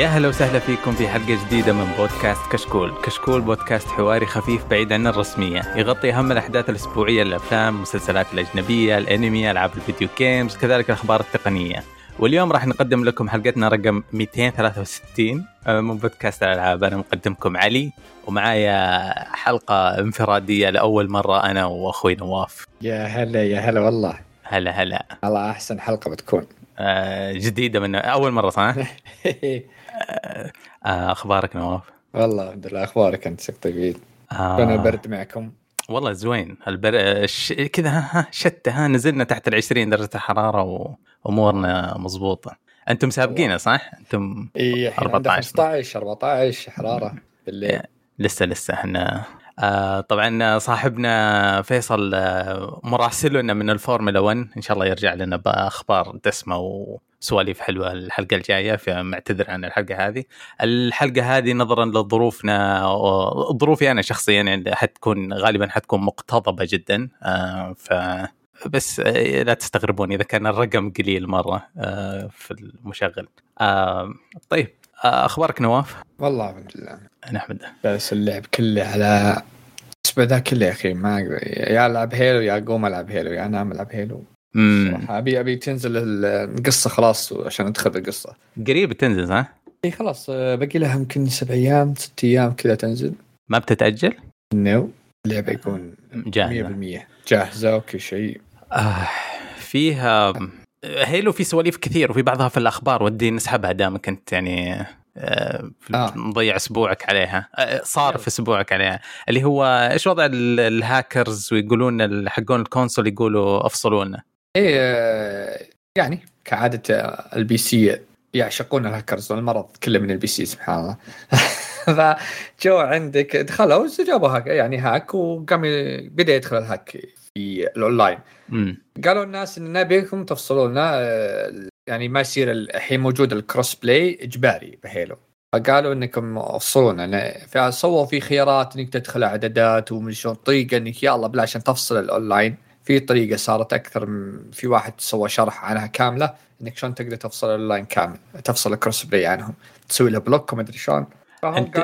يا هلا وسهلا فيكم في حلقة جديدة من بودكاست كشكول. كشكول بودكاست حواري خفيف بعيد عن الرسمية. يغطي أهم الأحداث الأسبوعية للأفلام المسلسلات الأجنبية الأنمي ألعاب الفيديو جيمز كذلك الأخبار التقنية. واليوم راح نقدم لكم حلقتنا رقم 263 من بودكاست الألعاب. أنا مقدمكم علي ومعايا حلقة انفرادية لأول مرة أنا وأخوي نواف. يا هلا يا هلا والله. هلا هلا. والله أحسن حلقة بتكون. آه، جديدة من أول مرة صح؟ آه، أخبارك نواف؟ والله الحمد لله. أخبارك أنت طيبين آه، كان البرد معكم؟ والله زوين. البر... الش... كذا ها ها شتى ها نزلنا تحت ال 20 درجة الحرارة وأمورنا مضبوطة. أنتم سابقينا صح؟ أنتم إي الحين عندنا 14. 15 14 حرارة بالليل. لسه لسه إحنا آه طبعا صاحبنا فيصل آه مراسلنا من الفورمولا 1 إن شاء الله يرجع لنا بأخبار دسمة وسواليف حلوة الحلقة الجاية فمعتذر عن الحلقة هذه. الحلقة هذه نظرا لظروفنا ظروفي أنا شخصيا يعني حتكون غالبا حتكون مقتضبة جدا آه ف بس آه، لا تستغربون إذا كان الرقم قليل مرة آه في المشغل. طيب أخبارك نواف؟ والله الحمد لله نحمد بس اللعب كله على الأسبوع ذا كله يا أخي ما. يا ألعب هيلو يا اقوم ألعب هيلو يا انام ألعب هيلو صراحة. ابي أبي تنزل القصة خلاص عشان أدخل بالقصة قريب تنزل صح؟ إي خلاص. آه، باقي لها يمكن سبع أيام ست أيام كذا تنزل. ما بتتأجل؟ No. اللعبة يكون 100% جاهزه جاهزة وكل شيء. آه فيها Halo في سواليف كثير وفي بعضها في الأخبار ودي نسحبها دامك أنت يعني آه آه. مضيع أسبوعك عليها. آه صار في أسبوعك عليها. اللي هو إيش وضع ال- الهاكرز ويقولون حقون ال console يقولوا أفصلونا؟ إيه يعني كعادة آه، ال PC يعشقون الهاكرز والمرض كله من ال PC سبحان الله. فجو عندك دخلوا جابوا hack يعني hack وقام بدأ يدخل ال hack في الأونلاين. قالوا الناس إن نبيكم تفصلوا لنا يعني ما يصير الحين موجود ال crossplay إجباري ب Halo فقالوا إنكم افصلونا. فسووا في خيارات إنك تدخل اعدادات ومن شلون طريقة إنك يلا بلا عشان تفصل الأونلاين. في طريقة صارت أكثر من في واحد سوى شرح عنها كاملة إنك شلون تقدر تفصل الاونلاين كامل تفصل ال cross-play عنهم تسوي له block وما أدري شلون. أنت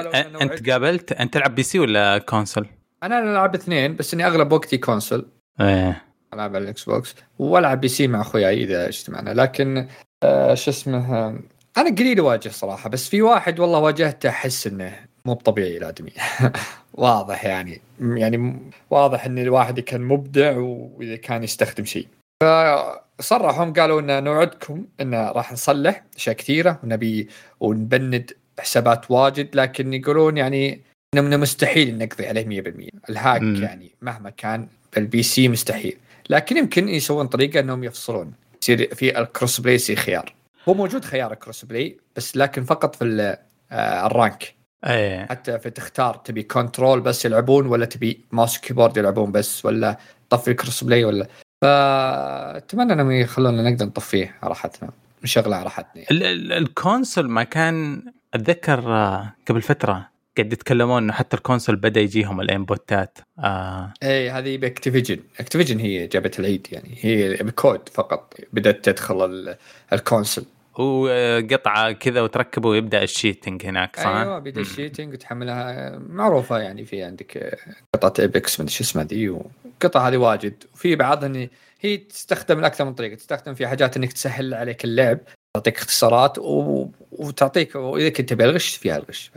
أنت قابلت أنت تلعب PC ولا console؟ أنا ألعب اثنين بس إني أغلب وقتي console. إيه. ألعب على الإكس بوكس وألعب PC مع أخوياي إذا اجتمعنا. لكن آه شو اسمه آه، أنا قليل أواجه صراحة بس في واحد والله واجهته أحس إنه مو طبيعي الادمي واضح يعني. يعني م- واضح إن الواحد كان مبدع وإذا كان يستخدم شيء. فصرحوا قالوا إن نوعدكم إن راح نصلح أشياء كثيرة ونبي ونبند حسابات واجد لكن يقولون يعني إنه من المستحيل نقضي عليه 100% ال hack مم. يعني مهما كان بال PC مستحيل. لكن يمكن يسوون طريقة إنهم يفصلون. يصير في ال cross-play يصير خيار. هو موجود خيار ال cross-play بس لكن فقط في ال- آه، ال rank إيه. حتى في تختار تبي control بس يلعبون ولا تبي mouse keyboard يلعبون بس ولا طفي ال cross-play ولا. فأتمنى إنهم يخلونا نقدر نطفيه على راحتنا. نشغله على راحتنا ال- ال- ال console ما كان أتذكر آه، قبل فترة قاعد يتكلمون إنه حتى ال console بدأ يجيهم ال input ات. آه. اي هذه بأكتيفيجن. أكتيفيجن هي جابت العيد يعني. هي بكود فقط. بدأت تدخل ال- ال console وقطعة كذا وتركبه ويبدأ ال cheating هناك صح؟ أيوه بدا ال cheating وتحملها. معروفة يعني في عندك قطعة ايبكس من شو اسمها ذي والقطعة هذه واجد. وفي بعضها إن هي تستخدم لأكثر من طريقة تستخدم في حاجات إنك تسهل عليك اللعب تعطيك اختصارات و... وتعطيك وإذا كنت تبي ألغش فيها ألغش.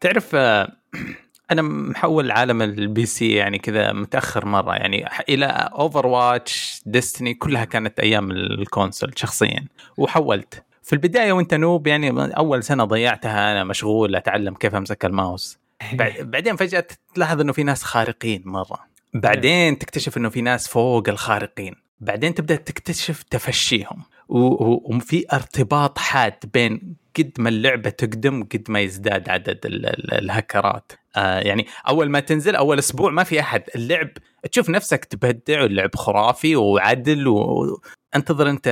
تعرف آه، أنا محول عالم ال PC يعني كذا متأخر مرة يعني إلى اوفر واتش ديستني كلها كانت أيام ال console شخصيا وحولت. في البداية وأنت نوب يعني أول سنة ضيعتها أنا مشغول أتعلم كيف أمسك الماوس. بعد- بعدين فجأة تلاحظ إنه في ناس خارقين مرة. بعدين تكتشف إنه في ناس فوق الخارقين. بعدين تبدأ تكتشف تفشيهم. وفي ارتباط حاد بين قد ما اللعبة تقدم قد ما يزداد عدد ال- ال- الهكرات. آه يعني أول ما تنزل أول أسبوع ما في أحد. اللعب تشوف نفسك تبدع واللعب خرافي وعدل وانتظر أنت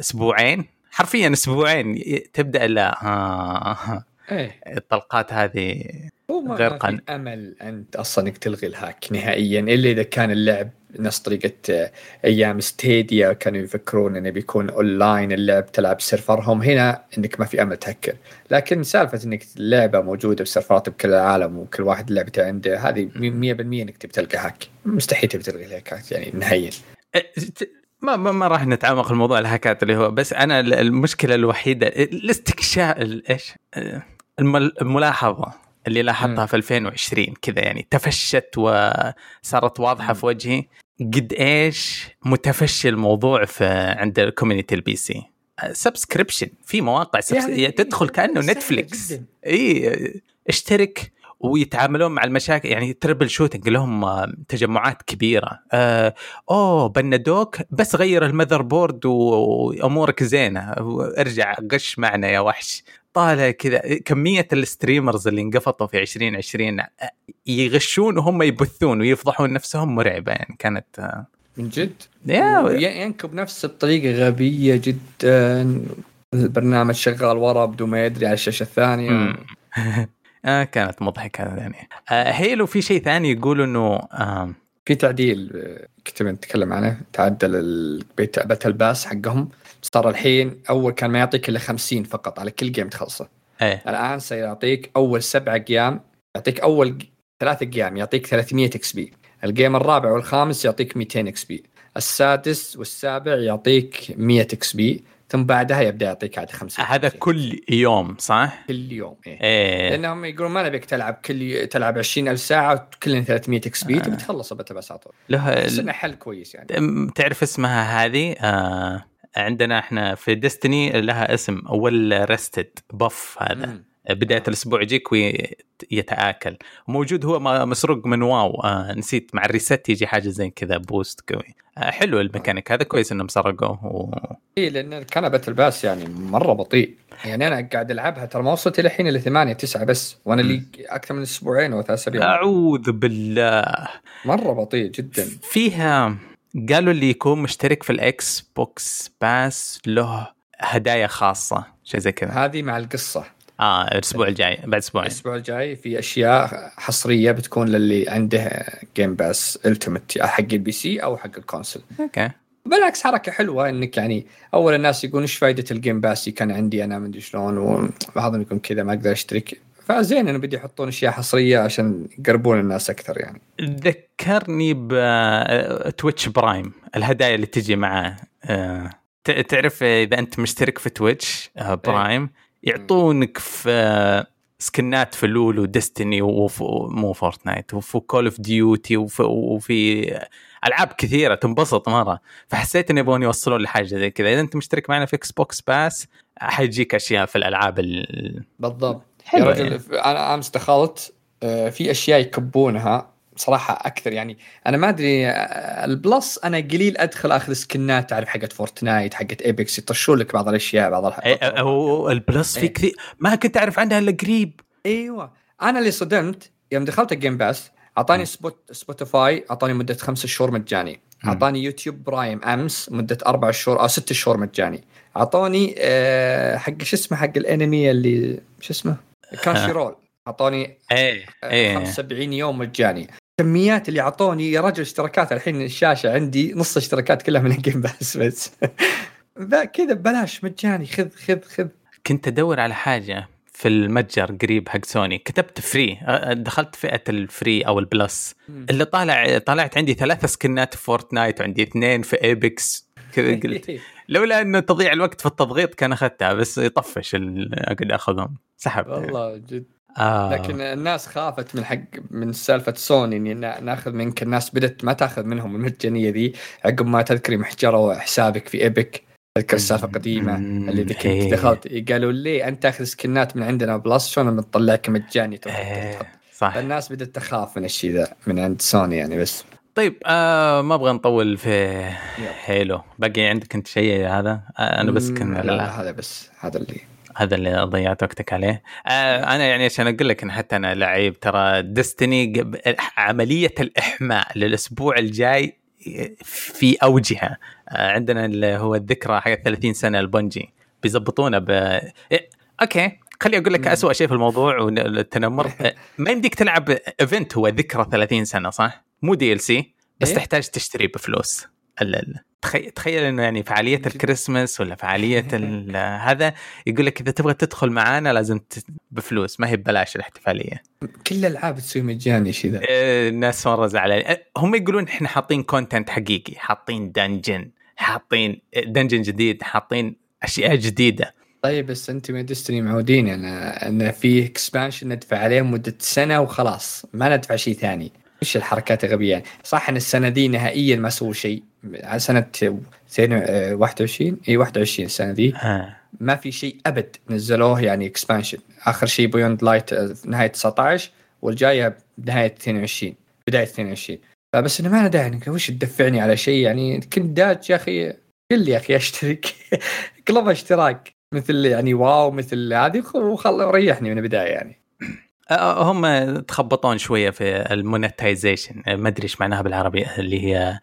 أسبوعين؟ حرفيا أسبوعين تبدأ لا ها إيه. الطلقات هذه غير قن- أمل أنت أصلا إنك تلغي ال hack نهائيا إلا إذا كان اللعب نفس طريقة آه، أيام ستيديا كانوا يفكرون إنه بيكون اونلاين اللعب تلعب server هم هنا إنك ما في أمل تهكر. لكن سالفة إنك اللعبة موجودة ب server ات بكل العالم وكل واحد لعبته عنده هذه 100% إنك تبي تلقى hack. مستحيل تبي تلغي ال hack ات يعني نهائيا. ما ما, ما راح نتعمق الموضوع ال hack ات اللي هو بس أنا المشكلة الوحيدة الاستكشاف إيش؟ الملاحظة اللي لاحظتها في 2020 كذا يعني تفشت وصارت واضحة في وجهي. قد إيش متفشي الموضوع في عند ال community ال PC؟ subscription في مواقع يعني تدخل كأنه نتفليكس. اي اشترك ويتعاملون مع المشاكل يعني troubleshooting لهم تجمعات كبيرة. آه أوه بندوك بس غير ال motherboard وأمورك زينة. ارجع غش معنا يا وحش. طالع كذا كمية ال streamers اللي انقفطوا في 2020 يغشون وهم يبثون ويفضحون نفسهم مرعبة يعني كانت آه، من جد؟ ينكب نفسه بطريقه غبية جدا. البرنامج شغال ورا بدون ما يدري على الشاشة الثانية. آه كانت مضحكة يعني. آه هيلو في شيء ثاني يقولوا إنه آه في تعديل آه، كنت نتكلم عنه تعدل البيت battle pass حقهم. صار الحين أول كان ما يعطيك إلا 50 فقط على كل game تخلصه. إيه. الآن سيعطيك أول سبع أيام يعطيك أول ثلاث أيام يعطيك 300 XP. ال game الرابع والخامس يعطيك 200 XP. السادس والسابع يعطيك 100 XP. ثم بعدها يبدأ يعطيك عاد 50 هذا كل يوم صح؟ كل يوم إيه. إيه. لأنهم يقولون ما نبيك تلعب كل تلعب 20000 ساعة كلهم 300 XP. تبي تخلص بس على طول له حل كويس يعني تعرف اسمها هذه آه عندنا إحنا في ديستني لها اسم اول rested buff هذا مم. بداية الأسبوع يجيك ويتآكل. موجود هو مسروق من واو. آه نسيت مع ال reset يجي حاجة زي كذا boost قوي آه حلو الميكانيك هذا كويس إنهم سرقوه و... اي لأن كنبه ال pass يعني مرة بطيء. يعني أنا قاعد ألعبها ترى ما وصلت إلى الحين الا ثمانية تسعة بس وأنا اللي أكثر من أسبوعين أو ثلاث أسابيع. أعوذ بالله. مرة بطيء جدا. فيها قالوا اللي يكون مشترك في ال Xbox Pass له هدايا خاصة شيء زي كذا. هذه مع القصة. آه الأسبوع الجاي بعد أسبوعين. الأسبوع الجاي في أشياء حصرية بتكون للي عنده Game Pass Ultimate حق ال PC أو حق ال console أوكي. بالعكس حركة حلوة إنك يعني أول الناس يقولون إيش فائده الجيم باس كان عندي أنا ما أدري شلون وبعضهم يكون كذا ما أقدر أشترك. فزين انه بدي يحطون أشياء حصرية عشان يقربون الناس أكثر يعني. ذكرني بتويتش برايم الهدايا اللي تجي معاه آه، تعرف إذا أنت مشترك في تويتش برايم يعطونك في سكنات في لول وديستني ومو فورتنايت وفي كول اوف ديوتي وفي ألعاب كثيرة تنبسط مرة. فحسيت انه يبغون يوصلون لحاجة زي كذا. إذا أنت مشترك معنا في إكس بوكس باس حيجيك أشياء في الألعاب ال... بالضبط. يا رجل يعني. أنا امس دخلت آه، في أشياء يكبونها. صراحة أكثر. يعني أنا ما أدري آه، البلس أنا قليل أدخل أخذ skin ات تعرف حقت فورتنايت حقت إيبكس يطشون لك بعض الأشياء بعض الحاجات هو البلس في كثير ما كنت أعرف عنها إلا قريب. أيوه. أنا اللي صدمت يوم دخلت الجيم باس أعطاني سبوت Spotify أعطاني مدة خمسة شهور مجاني. أعطاني YouTube Prime أمس مدة أربع شهور أو ست شهور مجاني. أعطوني أه حق شو اسمه حق الأنمي اللي شو اسمه؟ Crunchyroll اعطوني إيه إيه. 75 يوم مجاني. كميات اللي أعطوني يا رجل اشتراكات الحين الشاشة عندي نص اشتراكات كلها من ال Game Pass بس. كذا ببلاش مجاني خذ خذ خذ. كنت أدور على حاجة في المتجر قريب حق سوني. كتبت free دخلت فئة ال free أو ال Plus اللي طالع طلعت عندي ثلاثة skinات في Fortnite وعندي اثنين في Apex كذا قلت لولا إنه تضيع الوقت في التضغيط كان أخذتها بس يطفش أقعد أخذهم. سحب والله جد. آه. لكن الناس خافت من حق من سالفة سوني إني ناخذ منك الناس بدات ما تاخذ منهم المجانية ذي عقب ما تذكري محجروا حسابك في إيبك تذكر السالفة القديمة اللي ذيك إيه. دخلت. قالوا لي أنت تاخذ skinات من عندنا بلس شلون بنطلعك مجاني إيه. صح. الناس بدات تخاف من الشيء ذا من عند سوني يعني بس. طيب آه ما أبغى نطول في هيلو باقي عندك أنت شيء هذا؟ آه أنا بس كنا لا, لا هذا بس هذا اللي هذا اللي ضيعت وقتك عليه. آه أنا يعني عشان أقول لك إن حتى أنا لعيب ترى ديستني عملية الإحماء للأسبوع الجاي في أوجها. آه عندنا اللي هو الذكرى حق 30 سنة البنجي. بيزبطونا ب إيه أوكي. خلي أقول لك اسوء شيء في الموضوع والتنمر ما يمديك تلعب event هو ذكرى 30 سنة صح؟ مو DLC بس إيه؟ تحتاج تشتري بفلوس. تخيل تخيل إنه يعني فعالية. الكريسماس ولا فعالية ال- هذا يقول لك إذا تبغى تدخل معانا لازم بفلوس ما هي ببلاش الاحتفالية. كل الالعاب تسوي مجاني شي ذا. إيه، الناس مرة زعلانين. هم يقولون إحنا حاطين content حقيقي حاطين dungeon حاطين dungeon جديد حاطين أشياء جديدة. طيب بس أنت من Destiny معودين أنا ان في expansion ندفع عليه مدة سنة وخلاص ما ندفع شيء ثاني. إيش الحركات الغبية يعني؟ صح إن السنة دي نهائيا ما سووا شيء. على سنه 21 اي 21 السنة دي. ما في شيء أبد نزلوه يعني expansion آخر شيء Beyond Light نهاية 19 والجاية بنهايه 22 بداية 22 فبس انه ما له داعي وش تدفعني على شيء؟ يعني كنت داج يا أخي. قل يا أخي أشترك. اقلب اشتراك. مثل يعني واو مثل هذه وخل ريحني من البداية يعني. هم تخبطون شوية في ال monetization ما أدري إيش معناها بالعربي اللي هي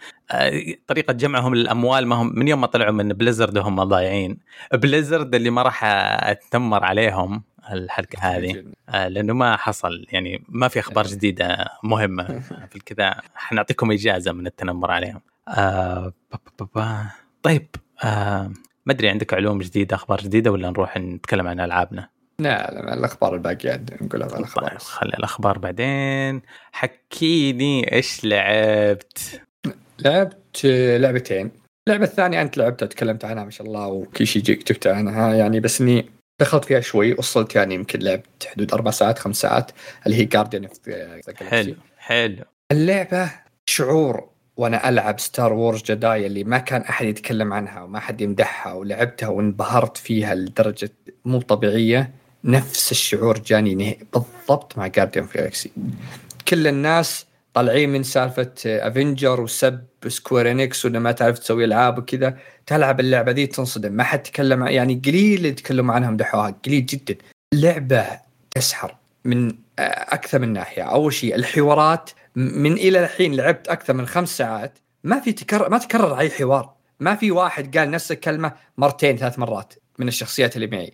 طريقة جمعهم للأموال ما هم من يوم ما طلعوا من Blizzard وهم ضايعين. Blizzard اللي ما راح أتنمر عليهم الحلقة هذه لأنه ما حصل يعني ما في أخبار جديدة مهمة في الكذا. حنعطيكم إجازة من التنمر عليهم. طيب ما أدري عندك علوم جديدة أخبار جديدة ولا نروح نتكلم عن ألعابنا؟ لا لا الأخبار الباقية نقولها في الأخبار. خلي الأخبار بعدين. حكيني إيش لعبت؟ لعبت لعبتين. اللعبة الثانية أنت لعبتها تكلمت عنها ما شاء الله وكيشي جي كتبت عنها. يعني بس إني دخلت فيها شوي وصلت يعني يمكن لعبت حدود أربع ساعات خمس ساعات اللي هي Guardians of حلو حلو. اللعبة شعور وأنا ألعب Star Wars Jedi اللي ما كان أحد يتكلم عنها وما حد يمدحها ولعبتها وانبهرت فيها لدرجة مو طبيعية. نفس الشعور جاني بالضبط مع Guardian Galaxy كل الناس طالعين من سالفة Avengers وسب Square Enix وإنه ما تعرف تسوي ألعاب وكذا تلعب اللعبة ذي تنصدم ما حد تكلم عن- يعني قليل يتكلموا عنها مدحوها قليل جدا. لعبه تسحر من أكثر من ناحية. أول شيء الحوارات من إلى الحين لعبت أكثر من خمس ساعات ما في تكرر ما تكرر أي حوار. ما في واحد قال نفس الكلمة مرتين ثلاث مرات من الشخصيات اللي معي.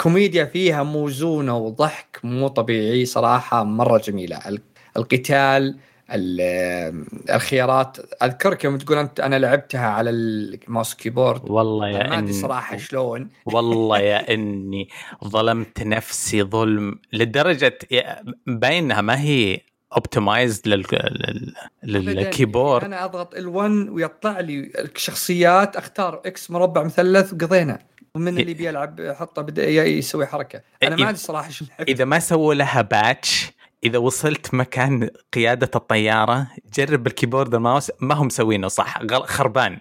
كوميديا فيها موزونة وضحك مو طبيعي صراحة مرة جميلة. ال- القتال ال- آه، الخيارات. أذكرك يوم تقول أنت أنا لعبتها على ال mouse keyboard. والله يا ما أدري. صراحة شلون. والله يا إني ظلمت نفسي ظلم لدرجة يا- باين انها ما هي optimized لل... لل keyboard. أنا أضغط ال1 ويطلع لي الشخصيات. أختار X مربع مثلث وقضينا. ومن اللي بيلعب حطه بدا يسوي حركة. أنا ما ادري صراحة شو. إذا ما سووا لها patch إذا وصلت مكان قيادة الطيارة جرب ال keyboard ال mouse. ما هم مسوينه صح؟ خربان.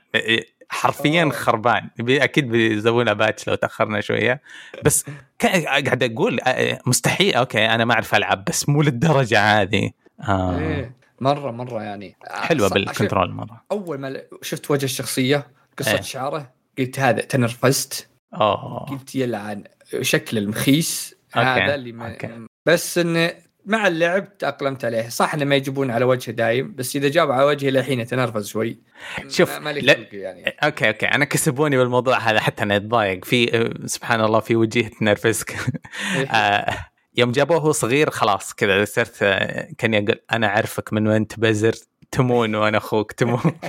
حرفيا أوه. خربان. أكيد بيسوون patch لو تأخرنا شوية. بس قاعد أقول آه، مستحيل. أوكي أنا ما أعرف ألعب بس مو للدرجة هذه. آه. إيه. مرة مرة يعني. حلوة بال control مرة. أول ما شفت وجه الشخصية قصة إيه. شعره قلت هذا تنرفزت. اوه قلت يلعن شكل المخيس أوكي. هذا اللي ما أوكي. بس إنه مع اللعب تأقلمت عليه. صح إنه ما يجيبون على وجهه دايم بس إذا جاب على وجهي للحين اتنرفز شوي. شوف، ما- خلق يعني. أوكي أوكي. أنا كسبوني بالموضوع هذا حتى أنا أتضايق. في آه، سبحان الله في وجيه تنرفزك. آه، يوم جابوه هو صغير خلاص كذا صرت آه، كاني أقول أنا أعرفك من وين تبزر تمون وأنا أخوك تمون.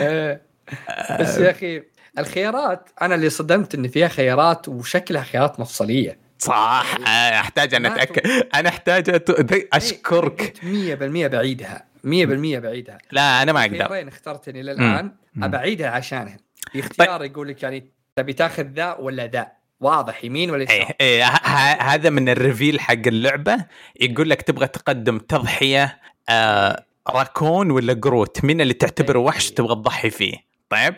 بس يا أخي الخيارات. أنا اللي صدمت إن فيها خيارات وشكلها خيارات مفصلية. صح. آه، أحتاج أن أتأكد. أنا أحتاج أت- ذي- أشكرك. 100% بعيدها. 100% بعيدها. لا أنا ما أقدر. خيارين اخترتني للآن. أبعيدها عشانها في اختيار يقول لك يعني تبي تاخذ ذا ولا ذا. واضح يمين ولا إيه يسار؟ إيه ه- ه- هذا من ال reveal حق اللعبة. يقول لك تبغى تقدم تضحية آه راكون ولا Groot؟ مين اللي تعتبره إيه. وحش تبغى تضحي فيه؟ طيب.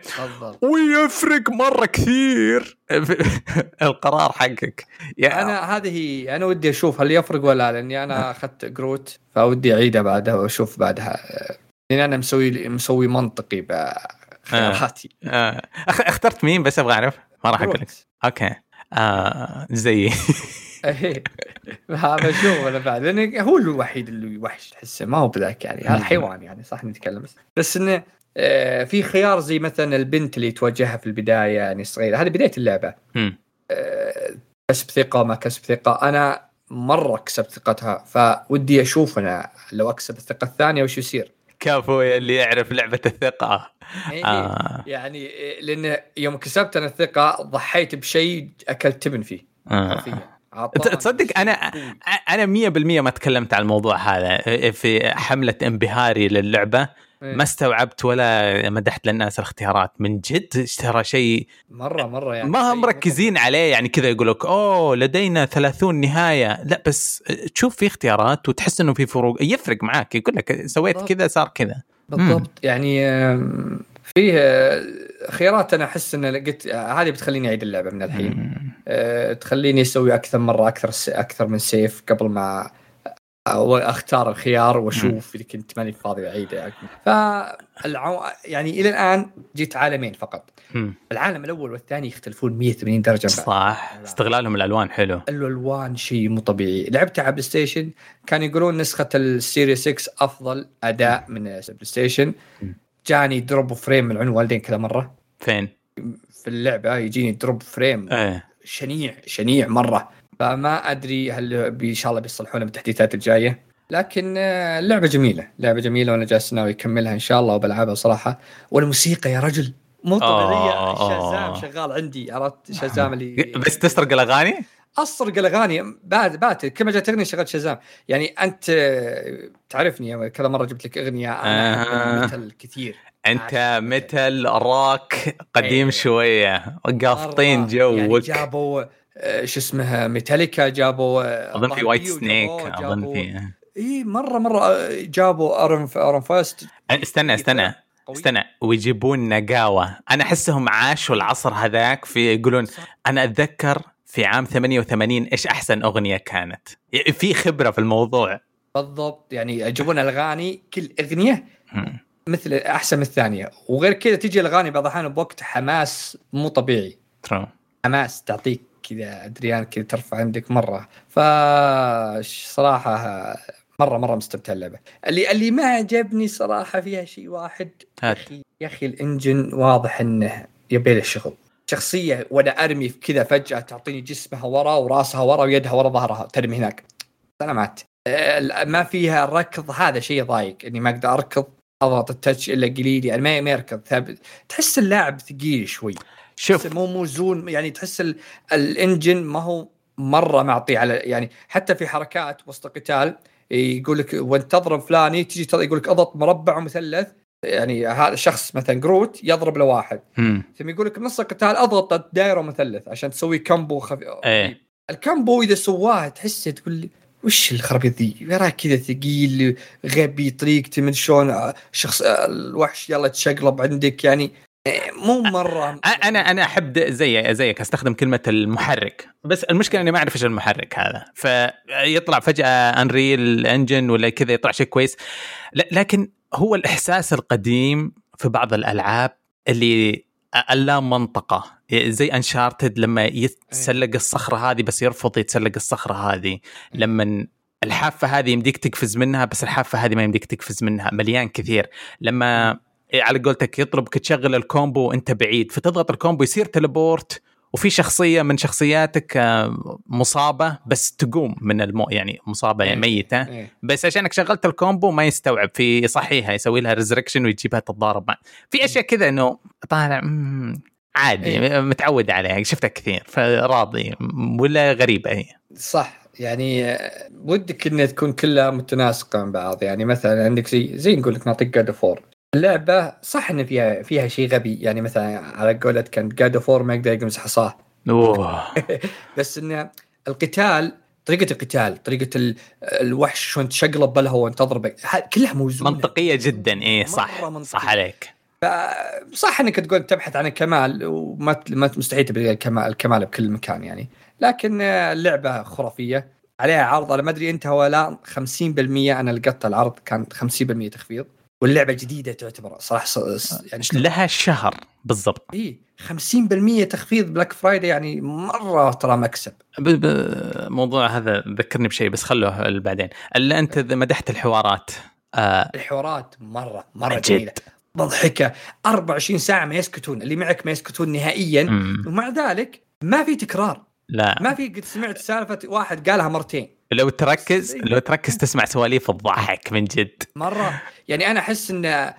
ويفرق مرة كثير القرار حقك. يا أنا هذه أنا ودي أشوف هل يفرق ولا لا لأني أنا أخذت Groot فودي اعيدها بعدها وأشوف بعدها. لأن أنا مسوي مسوي منطقي بخياراتي. آه. أخ- اخترت مين بس أبغى أعرف. ما راح أقول لك. أوكي. آه زي إيه. هذا شوف أنا بعد لأن هو الوحيد اللي وحش تحسه ما هو بذاك يعني هذا. حيوان يعني صح نتكلم بس بس إنه آه، في خيار زي مثلا البنت اللي تواجهها في البداية يعني صغيرة هذه بداية اللعبة. آه، كسب ثقة ما كسب ثقة أنا مرة كسبت ثقتها فودي أشوف أنا لو أكسب الثقة الثانية وش يصير كفو اللي يعرف لعبة الثقة إيه آه. يعني لأن يوم كسبت أنا الثقة ضحيت بشيء أكلت تبن فيه آه. تصدق أنا أنا 100% ما تكلمت عن الموضوع هذا في حملة انبهاري للعبة. ما استوعبت ولا مدحت للناس الاختيارات. من جد؟ اشترى شيء مرة مرة يعني ما هم مركزين عليه. يعني كذا يقول لك أوه لدينا 30 نهاية. لا بس تشوف في اختيارات وتحس إنه في فروق. يفرق معك يقول لك سويت كذا صار كذا. بالضبط. يعني فيه خيارات أنا أحس إن قلت هذه بتخليني أعيد اللعبة من الحين. أه تخليني أسوي أكثر مرة أكثر أكثر من save قبل ما أختار الخيار وأشوف إذا كنت ماني فاضي اعيده يعني. فالعو... يعني إلى الآن جيت عالمين فقط. مم. العالم الأول والثاني يختلفون 180 درجة. صح. استغلالهم الألوان حلو. الألوان شيء مو طبيعي. لعبتها على PlayStation كانوا يقولون نسخة ال Series 6 أفضل أداء من PlayStation. جاني drop frame من عند والدين كذا مرة. فين؟ في اللعبة يجيني drop frame إيه. شنيع شنيع مرة. فما أدري هل إن شاء الله بيصلحونها بالتحديثات الجاية. لكن آه، لعبة جميلة. لعبة جميلة وأنا جالس ناوي أكملها إن شاء الله وبلعبها صراحة. والموسيقى يا رجل مو طبيعية. Shazam شغال عندي عرفت؟ Shazam اللي بس تسرق الأغاني؟ أسرق الأغاني. بعد بعد كل ما جت اغنيه شغلت Shazam. يعني أنت تعرفني كذا مرة جبت لك أغنية أنا آه. كثير. أنت متل راك قديم إيه. شوية. قافطين جوك يعني جابوا آه، شو اسمه ميتاليكا جابوا آه، أظن في وايت سنيك أظن في إي مرة مرة جابوا ارن ارن فاست استنى استنى استنى ويجيبون نقاوة. أنا أحسهم عاشوا العصر هذاك في يقولون أنا أتذكر في عام 88 إيش أحسن أغنية كانت. في خبرة في الموضوع. بالضبط. يعني يجيبون الأغاني كل أغنية مثل أحسن من الثانية. وغير كذا تجي الأغاني بعض الأحيان بوقت حماس مو طبيعي. ترى. حماس تعطيك. كذا أدريان كذا ترفع عندك مرة. ف صراحة مره مرة مستمتع اللعبة. اللي اللي ما عجبني صراحة فيها شيء واحد. هات. يا أخي الإنجن واضح إنه يبي له شغل. شخصية وأنا أرمي كذا فجأة تعطيني جسمها ورا وراسها ورا ويدها ورا ظهرها. ترمي هناك. سلامات ما فيها ركض. هذا شيء ضايق. إني ما أقدر أركض. أضغط ال touch إلا قليل. يعني ما يركض. ثابت تحس اللاعب ثقيل شوي. شوف. مو موزون يعني تحس ال engine ما هو مرة معطي على يعني حتى في حركات وسط قتال يقول لك وانت تضرب فلاني تجي يقول لك أضغط مربع ومثلث يعني هذا شخص مثلا Groot يضرب لواحد. ثم يقول لك بنص القتال أضغط دائره ومثلث عشان تسوي combo خفيف إيه. ال combo إذا سواه تحسه تقول لي وش الخرابيط ذي؟ يراه كذا ثقيل غبي طريقته من شلون شخص الوحش يلا تشقلب عندك يعني مو مرة. أنا أنا أحب زي زيك أستخدم كلمة المحرك. بس المشكلة إني ما أعرف إيش المحرك هذا. فيطلع فجأة Unreal Engine ولا كذا يطلع شيء كويس. لكن هو الإحساس القديم في بعض الألعاب اللي اللا منطقة. زي Uncharted لما يتسلق الصخرة هذه بس يرفض يتسلق الصخرة هذه. لما الحافة هذه يمديك تقفز منها بس الحافة هذه ما يمديك تقفز منها. مليان كثير. لما على قولتك يطلبك تشغل ال combo وانت بعيد فتضغط ال combo يصير teleport وفي شخصية من شخصياتك آه، مصابة بس تقوم من المو يعني مصابة يعني ميتة إيه. بس عشانك شغلت ال combo ما يستوعب في يصحيها يسوي لها resurrection ويجيبها تتضارب مع في أشياء كذا إنه طالع عادي إيه. متعود عليها شفتها كثير فراضي ولا غريبة هي صح يعني ودك انها تكون كلها متناسقة مع بعض يعني مثلا عندك زي زي نقول لك نعطيك God of War اللعبه صح إن فيها فيها شيء غبي يعني مثلا على قولة كان God of War ما يقدر يمسح حصاه. بس ان القتال طريقة القتال طريقة الوحش شلون تشقلب بلها وانت تضربه كلها موزونة. منطقية جدا إيه صح منطقية. صح عليك صح إنك تقول تبحث عن الكمال وما ما مستحيل تبي الكمال الكمال بكل مكان يعني. لكن اللعبة خرافية. عليها عرض أنا ما أدري أنت ولا 50% أنا لقيت العرض كان 50% تخفيض. واللعبة جديده تعتبر صراحة يعني لها شهر بالضبط. اي 50% تخفيض بلاك فرايدي يعني مرة ترى مكسب. الموضوع هذا ذكرني بشيء بس خلوه بعدين إلا أنت مدحت الحوارات آه الحوارات مرة مرة جد. جميلة. مضحكه 24 ساعة ما يسكتون اللي معك ما يسكتون نهائيا. مم. ومع ذلك ما في تكرار. لا. ما في قد سمعت سالفة واحد قالها مرتين. لو تركز لو تركز تسمع سواليف تضحك من جد. مرة. يعني أنا أحس إن آه،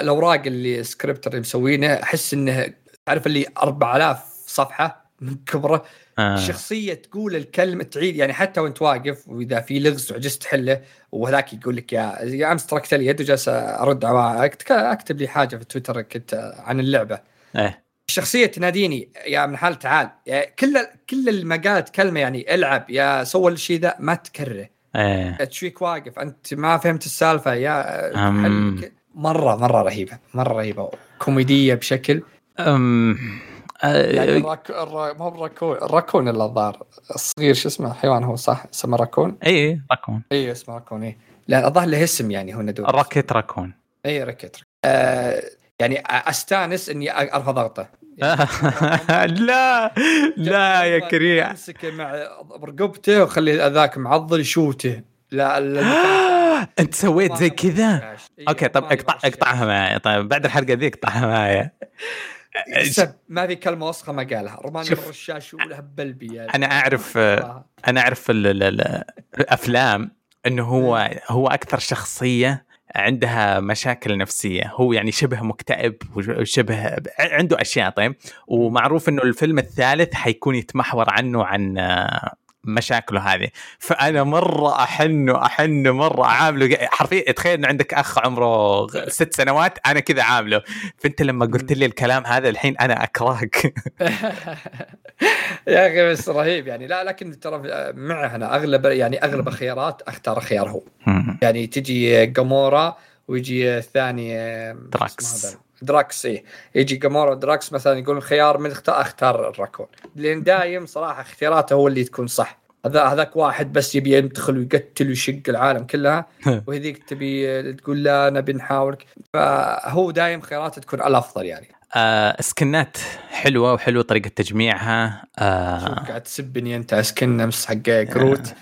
الأوراق اللي scripter اللي مسوينه أحس انه تعرف اللي 4000 صفحة من كبره. آه. الشخصية تقول الكلمة تعيد. يعني حتى وأنت واقف وإذا في لغز وعجزت تحله وهذاك يقول لك يا يا أمس تركت لي يد وجالس أرد على أكتب لي حاجة في تويتر كنت عن اللعبة. إيه. الشخصيه تناديني يا من حال تعال كل كل ما قالت كلمه يعني العب يا سوى الشيء ذا ما تكرره إيه. تشويك واقف؟ أنت ما فهمت السالفة يا أم. مرة مرة رهيبة مرة رهيبة كوميدية بشكل. أم... يعني آه... الراك... الرا... ما هو الراكون الراكون اللي الظاهر. الصغير شو اسمه؟ حيوان هو صح؟ اسمه راكون؟ اي راكون. اي اسمه راكون اي لا الظاهر له اسم يعني هو ندور Rocket Raccoon. اي Rocket آه يعني أستانس إني ارفع ضغطه لا لا يا كريم. امسكه مع رقبته وخلي ذاك معضل يشوته. لا لا انت سويت زي كذا؟ أوكي طب اقطع اقطعها معي. طيب بعد الحلقة ذي اقطعها معي. سب ما في كلمة وسخة ما قالها. رماني شوف. بالرشاش وله بلبي يعني. أنا أعرف أنا أعرف ال- ال- ال- الأفلام إنه هو هو أكثر شخصية عندها مشاكل نفسية. هو يعني شبه مكتئب وشبه عنده أشياء طيب؟ ومعروف إنه الفيلم الثالث حيكون يتمحور عنه عن آه، مشاكله هذه. فأنا مرة أحن احن مرة عامله حرفيا تخيل انه عندك أخ عمره ست سنوات أنا كذا عامله فأنت لما قلت لي الكلام هذا الحين أنا أكرهك. يا أخي بس رهيب يعني. لا لكن ترى معه أنا اغلب يعني أغلب الخيارات أختار خيار هو. يعني تجي Gamora ويجي الثاني Drax. Drax إيه يجي Gamora و Drax مثلا يقول الخيار من اختار أختار الراكون لأن دايم صراحة اختياراته هو اللي تكون صح. هذا هذاك واحد بس يبي يدخل ويقتل ويشق العالم كلها. وهذيك تبي تقول لا نبي نحاولك فهو دايم خياراته تكون الأفضل يعني. آه سكنات حلوة وحلوة طريقة تجميعها. شوف آه قاعد تسبني أنت اسكن أمس حق كروت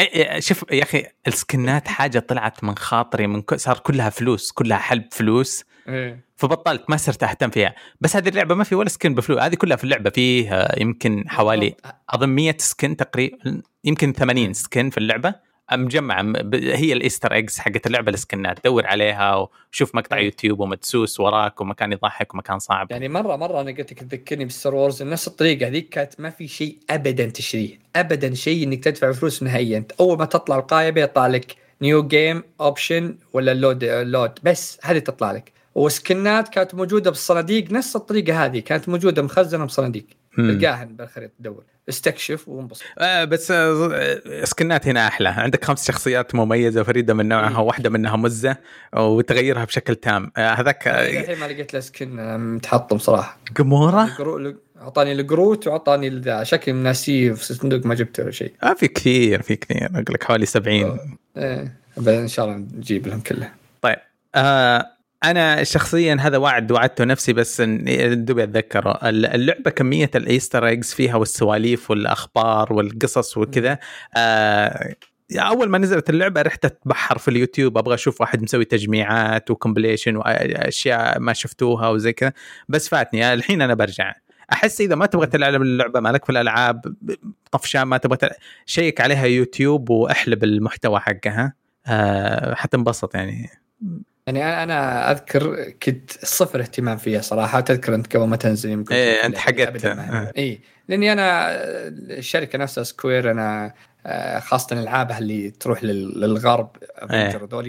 إيه إيه، شوف يا أخي السكنات حاجة طلعت من خاطري من صار كلها فلوس كلها حلب فلوس. إيه. فبطلت ما صرت أهتم فيها. بس هذه اللعبة ما في ولا skin بفلوس هذه كلها في اللعبة فيه آه، يمكن حوالي أظن 100 skin تقريبا يمكن 80 skin في اللعبة. مجمعة هي ال easter eggs حقت اللعبة السكنات دور عليها وشوف مقطع إيه. يوتيوب ومدسوس وراك ومكان يضحك ومكان صعب. يعني مرة مرة أنا قلت لك تذكرني بال Star Wars نفس الطريقة هذيك كانت ما في شيء ابدا تشتريه ابدا شيء إنك تدفع فلوس نهائيا. أنت أول ما تطلع القائمه يطلع لك new game option ولا load load بس هذه تطلع لك. وسكنات كانت موجودة بالصناديق نفس الطريقة هذه كانت موجودة مخزنة بصناديق. تلقاها بالخريطة تدور استكشف وانبسط. آه بس آه سكنات هنا أحلى. عندك خمس شخصيات مميزة فريدة من نوعها. واحدة منها مزة وتغيرها بشكل تام. آه هذاك آه، الحين ما لقيت له skin أنا متحطم صراحة. لق- أعطاني ال Groot وأعطاني ذا شكلي ناسيه في الصندوق ما جبته ولا شيء. آه في كثير في كثير. أقول لك حوالي 70 إيه إن شاء الله نجيب لهم كله. طيب آه أنا شخصيا هذا وعد وعدته نفسي بس دوبي اتذكره اللعبة كمية ال Easter eggs فيها والسواليف والأخبار والقصص وكذا آه أول ما نزلت اللعبة رحت أتبحر في اليوتيوب أبغى أشوف واحد مسوي تجميعات و compilation واشياء ما شفتوها وزي كذا بس فاتني. الحين أنا برجع. أحس إذا ما تبغى تلعب اللعبة مالك في الألعاب طفشان ما تبغى تلعب شيك عليها يوتيوب وأحلب المحتوى حقها. آه حتنبسط يعني. يعني أنا أذكر كنت صفر اهتمام فيها صراحة تذكر أنت قبل ما تنزل يمكن إيه، كنت أنت لا- حقت- أبداً ما- آه. إي لأني أنا الشركة نفسها Square أنا آه، خاصة ألعابها اللي تروح لل- للغرب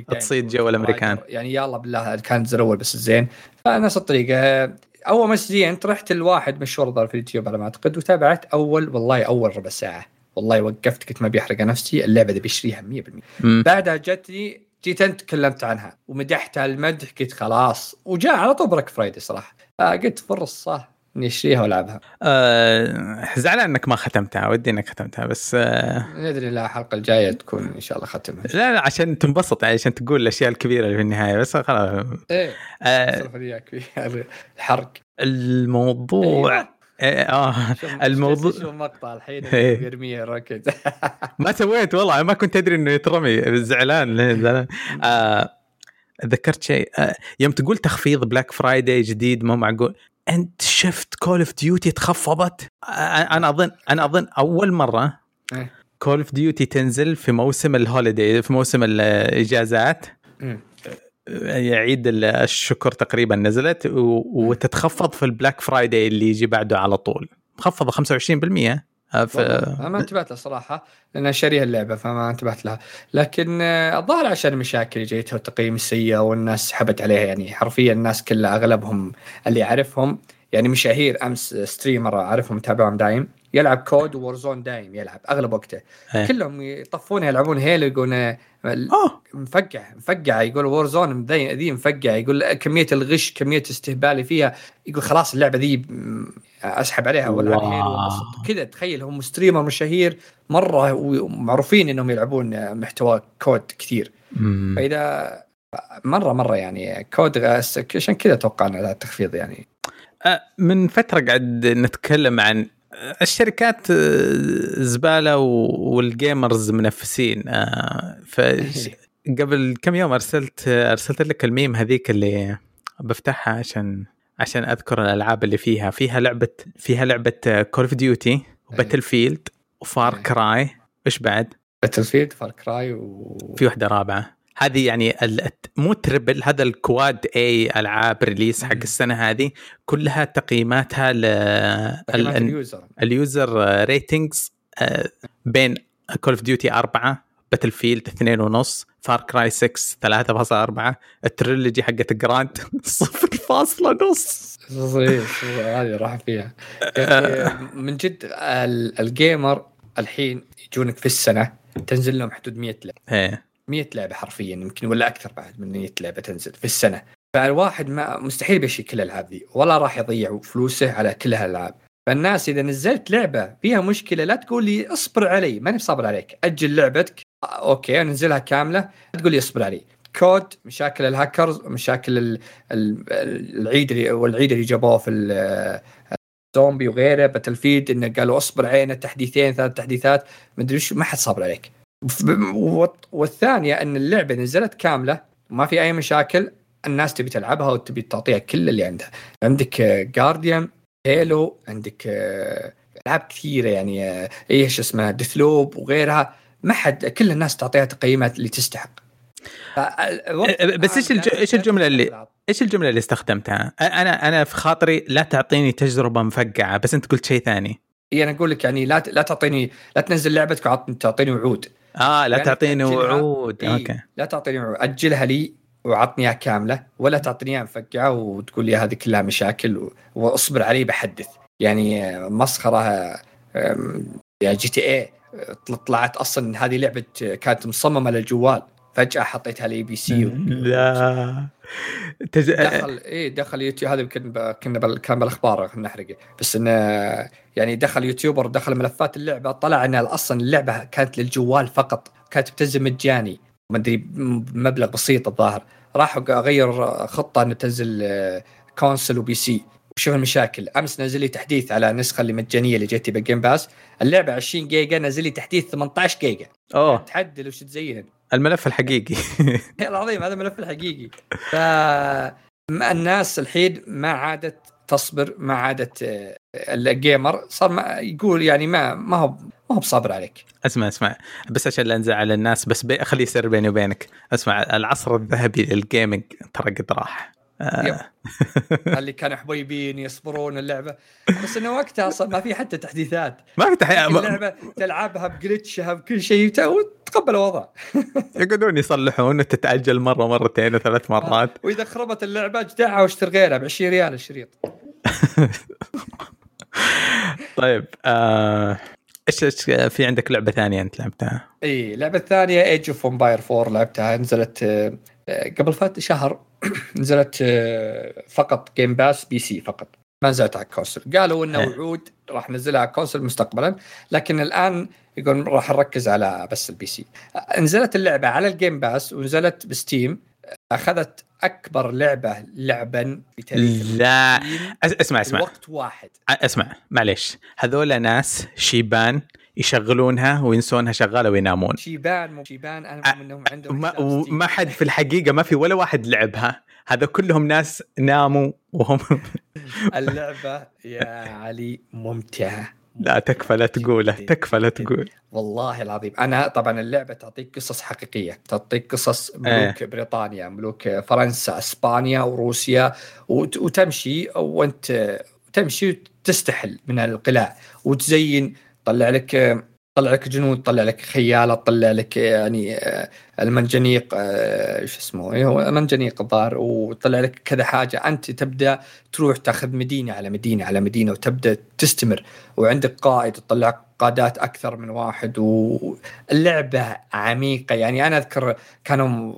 دايماً تصيد جو يكونوا الأمريكان. وايد- يعني يلا بالله كان الأول بس الزين فنفس الطريقة آه، أول ما زينت رحت لواحد مشهور ظهر في اليوتيوب على ما أعتقد وتابعت أول والله أول ربع ساعة والله وقفت كنت ما بيحرق نفسي اللعبة ذي بشتريها 100% مم. بعدها جتني جيت أنت تكلمت عنها ومدحتها المدح قلت خلاص وجاء على طول Black Friday صراحة. فقلت فرصه إني أشتريها وألعبها. آه زعلان إنك ما ختمتها ودي إنك ختمتها بس آه ندري لا الحلقة الجاية تكون إن شاء الله ختمها. لا لا عشان تنبسط يعني عشان تقول الأشياء الكبيرة اللي في النهاية بس خلاص. إيه في الحرق. الموضوع أيوة. آه, آه. شوف- الموضوع- شوف المقطع الحين إيه. بيرميه راكد ما سويت والله ما كنت أدري إنه يترمي زعلان ليه زعلان؟ آه ذكرت شيء. آه يوم تقول تخفيض Black Friday جديد مو معقول. أنت شفت Call of Duty تخفضت؟ أ- أنا اظن أنا أظن أول مرة إيه. Call of Duty تنزل في موسم ال holiday في موسم الإجازات. مم. عيد ال- الشكر تقريبا نزلت وتتخفض في ال Black Friday اللي يجي بعده على طول. مخفضة 25% آه، ف... ما انتبهت لها صراحة لأن شاريها اللعبة فما انتبهت لها. لكن آه، الظاهر عشان المشاكل اللي جيتها والتقييم السيء والناس سحبت عليها يعني حرفيا الناس كلها أغلبهم اللي اعرفهم يعني مشاهير أمس streamer أعرفهم متابعهم دايم. يلعب COD و Warzone دايم يلعب أغلب وقته إيه. كلهم يطفونها يلعبون Halo يقولون آه، مفقع مفقع يقول Warzone ذي ذي مفقع يقول كمية الغش كمية استهبالي فيها يقول خلاص اللعبة ذي أسحب عليها وألعب واو. Halo وانبسط. كذا تخيل هم streamer مشاهير مرة ومعروفين إنهم يلعبون محتوى COD كثير مم. فإذا مرة مرة يعني COD عشان كذا توقعنا التخفيض يعني آه، من فترة قاعد نتكلم عن الشركات آه، زبالة وال gamers منفسين آه، ف قبل كم يوم أرسلت أرسلت لك الميم هذيك اللي بفتحها عشان عشان أذكر الألعاب اللي فيها. فيها لعبة فيها لعبة Call of Duty و Battlefield و Far. Cry إيش بعد؟ Battlefield Far Cry و في واحدة رابعة. هذه يعني مو triple هذا ال quad A ألعاب release حق. السنة هذه كلها تقييماتها ل ال user. ال user ratings آه، بين Call of Duty 4 Battlefield 2 ونص Far Cry 6 3.4 ال trilogy حقت Grand 0.5 صحيح هذه راح فيها. أخي، من جد ال- ال gamer الحين يجونك في السنة تنزل لهم حدود 100 لعبه 100 لعبة حرفيا يمكن ولا أكثر بعد من 100 لعبة تنزل في السنة. فالواحد ما مستحيل بيشي كل الألعاب ذي ولا راح يضيع فلوسه على كل هالألعاب. فالناس إذا نزلت لعبة فيها مشكلة لا تقول لي اصبر علي ماني صابر عليك أجل لعبتك. آه، okay أنزلها كاملة لا تقول لي اصبر علي. COD مشاكل الهاكرز مشاكل ال- ال- العيد اللي والعيد اللي جابوه في ال- زومبي وغيره Battlefield إنه قالوا اصبر علينا تحديثين ثلاث تحديثات مدري وش ما حد صابر عليك. والثانية أن اللعبة نزلت كاملة وما في أي مشاكل الناس تبي تلعبها وتبي تعطيها كل اللي عندها. عندك Guardian Halo عندك آه، ألعاب كثيرة يعني آه، إيش اسمها Deathloop وغيرها. ما حد كل الناس تعطيها تقييمات اللي تستحق. بس إيش الج- الآن إيش الجملة اللي-. إيش الجملة اللي استخدمتها؟ أنا أنا في خاطري لا تعطيني تجربة مفقعة بس أنت قلت شيء ثاني. إي أنا أقول لك يعني لا لا تعطيني لا تنزل لعبتك وتعطيني وعود. آه لا يعني تعطيني. وعود إيه. أوكي لا تعطيني وعود أجلها لي وعطني إياها كاملة ولا تعطيني إياها مفقعة وتقول لي هذه كلها مشاكل و- وأصبر علي بحدث يعني آه، مسخرة آم، يا GTA طلعت أصلا هذه لعبة آه، كانت مصممة للجوال فجأة حطيتها لل PC لا. تج... دخل إيه دخل يوتيوب. هذا يمكن كنا بال... كان بالأخبار نحرقه. بس إنه يعني دخل YouTuber دخل ملفات اللعبة طلع إن أصلا اللعبة كانت للجوال فقط. كانت بتنزل مجاني ما أدري مبلغ بسيط الظاهر. راح غير خطة إنه تنزل آه، console و PC. وشوف المشاكل. أمس نزل لي تحديث على النسخه اللي مجانية اللي جتي بال Game Pass اللعبة 20 جيجا نزل لي تحديث 18 جيجا. أوه. تعدل وش تزين الملف الحقيقي. العظيم هذا ملف الحقيقي. ف الناس الحين ما عادت تصبر ما عادت آه، ال gamer صار ما يقول يعني ما ما هو ما هو بصابر عليك. اسمع اسمع بس عشان لا نزعل الناس بس بي... خليه يصير بيني وبينك. اسمع العصر الذهبي للجيمنج ترى قد راح. آه. اللي كانوا حبيبين يصبرون اللعبة. بس إنه وقتها أصلا ما في حتى تحديثات. ما في ما... اللعبة تلعبها بجلتشها بكل شيء وت- وتقبل الوضع. يقعدون يصلحون وتتاجل مرة مرتين وثلاث مرات. وإذا خربت اللعبة اجدعها واشتري غيرها ب 20 ريال الشريط. طيب آه، إيش إيش في عندك لعبة ثانية أنت لعبتها؟ اي اللعبه الثانية Age of Empires 4 لعبتها نزلت آه، قبل فات شهر نزلت آه، فقط Game Pass PC فقط. ما نزلت على ال console قالوا إنه إيه. وعود راح ننزلها على ال console مستقبلا لكن الآن يقول راح نركز على بس ال PC نزلت اللعبة على ال Game Pass ونزلت ب Steam. أخذت أكبر لعبة لعبا بتاريخ لا. اسمع اسمع. وقت واحد. اسمع معليش. هذول ناس شيبان يشغلونها وينسونها شغالة وينامون شيبان مو شيبان. أنا مو منهم عندهم ما حساب ستيم. ما حد في الحقيقة ما في ولا واحد لعبها هذا كلهم ناس ناموا وهم اللعبة يا علي ممتعة. لا تكفى لا تقوله تكفى لا تقول. والله العظيم. أنا طبعا اللعبة تعطيك قصص حقيقية تعطيك قصص ملوك إيه. بريطانيا ملوك فرنسا إسبانيا وروسيا وت- وتمشي وأنت تمشي وتستحل من القلاع وتزين طلع لك طلع لك جنود طلع لك خياله طلع لك يعني آه، المنجنيق آه، شو اسمه إيه هو منجنيق الظاهر وطلع لك كذا حاجة. أنت تبدأ تروح تاخذ مدينة على مدينة على مدينة وتبدأ تستمر. وعندك قائد تطلع قادات أكثر من واحد واللعبة عميقة. يعني أنا أذكر كانوا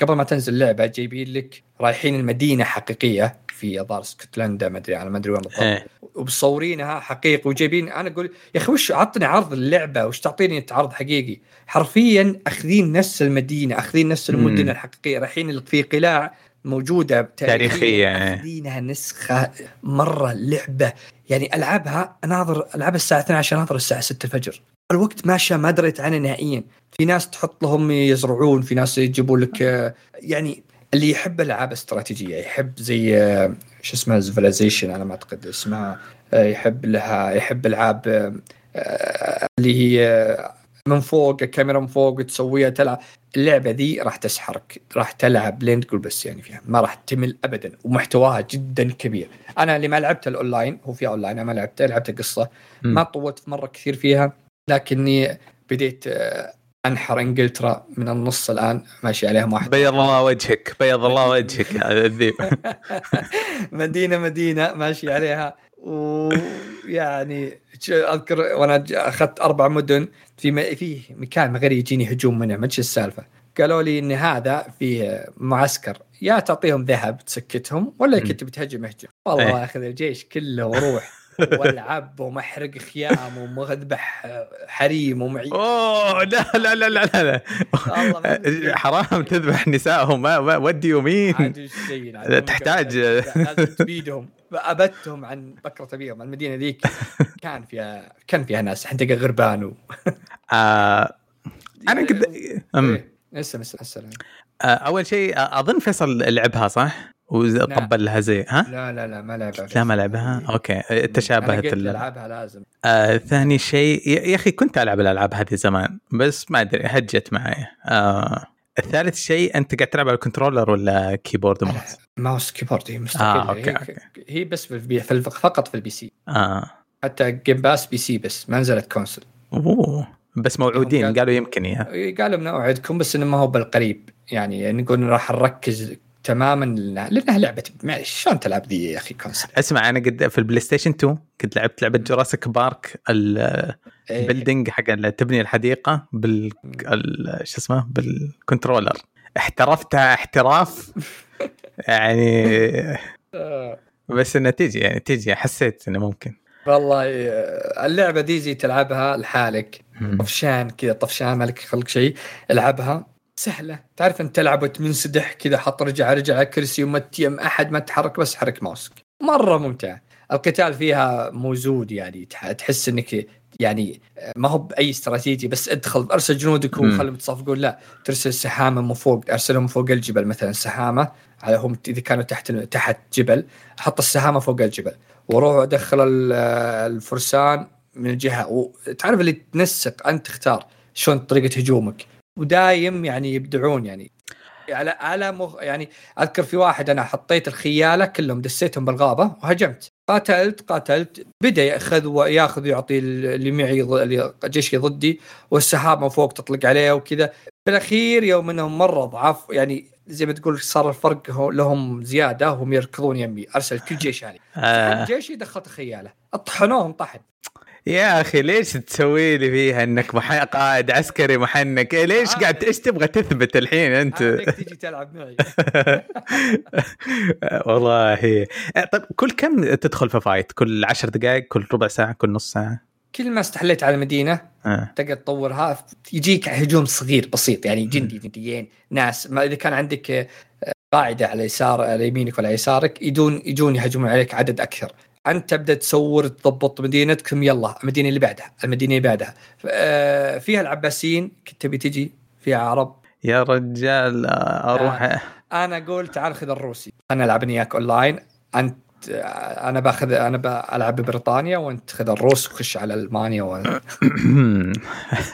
قبل ما تنزل اللعبة جايبين لك رايحين المدينة حقيقية. في الظاهر اسكتلندا ما أدري أنا ما أدري وين بالضبط. إيه. ومصورينها حقيقي وجايبين أنا أقول يا أخي وش عطني عرض اللعبة؟ وش تعطيني انت عرض حقيقي؟ حرفيا أخذين نفس المدينة أخذين نفس المدن. الحقيقية. رايحين في قلاع موجودة تاريخية، إيه. أخذينها نسخة مرة لعبة. يعني ألعبها أناظر ألعبها الساعة 12 أناظر الساعة 6 الفجر. الوقت ماشى ما دريت عنه نهائيا. في ناس تحط لهم يزرعون في ناس يجيبون لك آه، يعني اللي يحب ألعاب استراتيجية يحب زي آه، شو اسمها Civilization أنا ما أعتقد اسمها آه، يحب لها يحب ألعاب آه، اللي هي من فوق الكاميرا من فوق وتسويها تلعب. اللعبة ذي راح تسحرك راح تلعب لين تقول بس يعني فيها. ما راح تمل ابدا ومحتواها جدا كبير. أنا اللي ما لعبت الأونلاين هو في أونلاين أنا ما لعبته لعبت قصة. ما طولت مرة كثير فيها لكني بديت أنحر إنجلترا من النص الآن. ماشي عليهم واحد. بيض الله وجهك بيض الله وجهك يا الذيب مدينة مدينة. ماشي عليها. ويعني أذكر وأنا أخذت أربع مدن. في م... فيه مكان غير يجيني هجوم منه. ما السالفة. قالوا لي إن هذا فيه معسكر. يا تعطيهم ذهب تسكتهم ولا. كنت بتهجم اهجم والله إيه. اخذ الجيش كله وأروح والعب ومحرق خيام ومذبح حريم ومعي أوه لا لا لا لا لا. لا. حرام تذبح نسائهم ما ما- ودي يومين تحتاج- لازم تبيدهم أبدتهم عن بكرة أبيهم المدينة ذيك كان فيها كان فيها ناس حتلقى غربان و... آه أنا قد. إيه، اسلم اسلم أول شيء أظن فيصل لعبها صح؟ وطبل لها زي ها؟ لا لا لا ما لعبها لا ما لعبها okay تشابهت ال... ألعبها لازم آه ثاني شيء يا أخي كنت ألعب الألعاب هذه زمان بس ما أدري هجت معي آه الثالث شيء أنت قاعد تلعب على ال controller ولا keyboard و mouse؟ mouse keyboard هي مستقلة آه، okay، هي, okay. هي بس في. في. فقط في ال PC آه حتى Game Pass PC بس ما نزلت console أوه بس موعودين قال- قالوا يمكن يا قالوا بنوعدكم بس إنه ما هو بالقريب يعني نقول راح نركز تماما لانها لعبه معلش شلون تلعب ذي يا أخي console اسمع أنا قد في ال PlayStation 2 كنت لعبت لعبة Jurassic Park. ال building حق تبني الحديقة بال ال- شو اسمه؟ بال controller احترفتها احتراف. يعني آه. بس إنها تيجي يعني تيجي حسيت إنه ممكن. والله آه، اللعبة دي زي تلعبها لحالك. طفشان كذا طفشان مالك خلق شيء العبها. سهلة. تعرف أنت تلعب وتمنسدح كذا حط رجع رجع على كرسي وما تيم أحد ما تحرك بس حرك ماوسك مرة ممتع. القتال فيها موزود يعني. تح- تحس إنك يعني ما هو بأي استراتيجي بس ادخل أرسل جنودك. وخلهم يتصفقون. لا ترسل سحامة من فوق أرسلهم فوق الجبل مثلا سحامة. على هم إذا كانوا تحت تحت جبل حط السهامه فوق الجبل. وروح أدخل ال- الفرسان من الجهة. وتعرف اللي تنسق أنت تختار شلون طريقة هجومك. ودايم يعني يبدعون يعني. على على مخ يعني أذكر في واحد أنا حطيت الخيالة كلهم دسيتهم بالغابة وهجمت. قاتلت قاتلت بدأ يأخذ ويأخذ ويعطي اللي معي اللي جيشي ضدي والسحابة فوق تطلق عليه وكذا. بالاخير يوم إنهم مرة ضعاف يعني زي ما تقول صار الفرق لهم زيادة وهم يركضون يمي. أرسل كل جيش علي آه. جيشي دخلت خياله طحنوهم طحن. يا أخي ليش تسوي لي فيها إنك مح... قائد عسكري محنك؟ إيه ليش آه. قاعد إيش تبغى تثبت الحين أنت؟ عندك تيجي تلعب معي. والله. طيب كل كم تدخل في فايت؟ كل عشر دقائق كل ربع ساعة؟ كل نص ساعة؟ كل ما استحليت على المدينة آه. تقدر تطورها يجيك هجوم صغير بسيط يعني جندي جنديين ناس. ما إذا كان عندك آه، قاعدة على يسار على يمينك ولا يسارك يدون يجون يهجمون عليك عدد أكثر. أنت تبدأ تصور تضبط مدينتك ثم يلا المدينة اللي بعدها المدينة اللي بعدها. آه، فيها العباسيين كنت تبي تجي؟ فيها عرب؟ يا رجال أروح. آه. أنا أقول تعال خذ الروسي. أنا ألعب وياك أونلاين. أنت أنا باخذ أنا بلعب ببريطانيا وأنت خذ الروس وخش على ألمانيا و...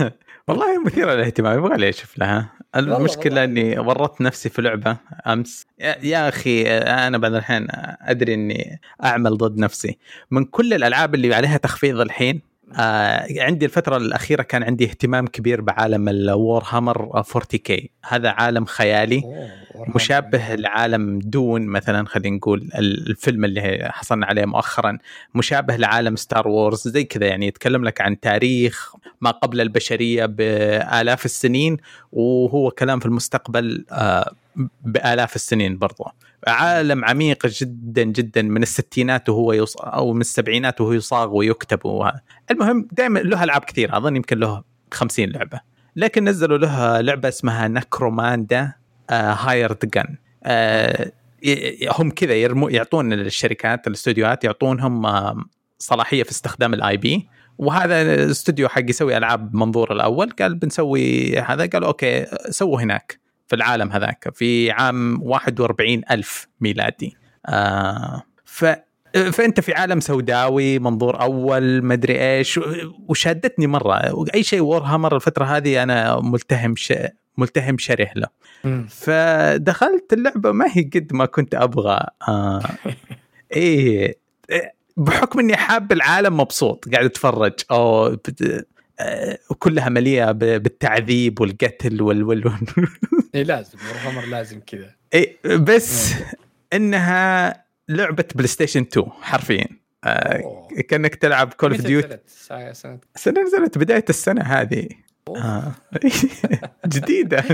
والله مثيرة للاهتمام يبغى لي أشوف لها. المشكلة إني ورطت نفسي في لعبة أمس. يا أخي أنا بعد الحين أدري إني أعمل ضد نفسي. من كل الألعاب اللي عليها تخفيض الحين آه عندي الفترة الأخيرة كان عندي اهتمام كبير بعالم ال Warhammer 40 هذا عالم خيالي مشابه لعالم Dune مثلا خلينا نقول الفيلم اللي حصلنا عليه مؤخرا مشابه لعالم Star Wars زي كذا يعني يتكلم لك عن تاريخ ما قبل البشرية بآلاف السنين وهو كلام في المستقبل آه بآلاف السنين برضو. عالم عميق جدا جدا من الستينات وهو يص... أو من السبعينات وهو يصاغ ويكتب و... المهم دائما له ألعاب كثير أظن يمكن له 50 لعبة. لكن نزلوا له لعبة اسمها Necromunda Hired Gun. هم كذا يرمو يعطون الشركات الاستوديوهات يعطونهم آه صلاحية في استخدام ال IP. وهذا الاستوديو حق يسوي ألعاب منظور الأول قال بنسوي هذا قالوا okay سووا هناك. في العالم هذاك في عام 41 ألف ميلادي. آه ف فأنت في عالم سوداوي منظور أول مدري إيش وشادتني مرة. أي شيء Warhammer الفترة هذه أنا ملتهم ش... ملتهم شره له. فدخلت اللعبة ما هي قد ما كنت أبغى. آه إيه بحكم إني حاب العالم مبسوط قاعد أتفرج. أو وكلها مليئة بالتعذيب والقتل وال وال اي لازم Warhammer لازم كذا. اي بس إنها لعبة PlayStation 2 حرفيا. آه كأنك تلعب Call of Duty سنة؟ سنة نزلت بداية السنة هذه. آه. جديدة.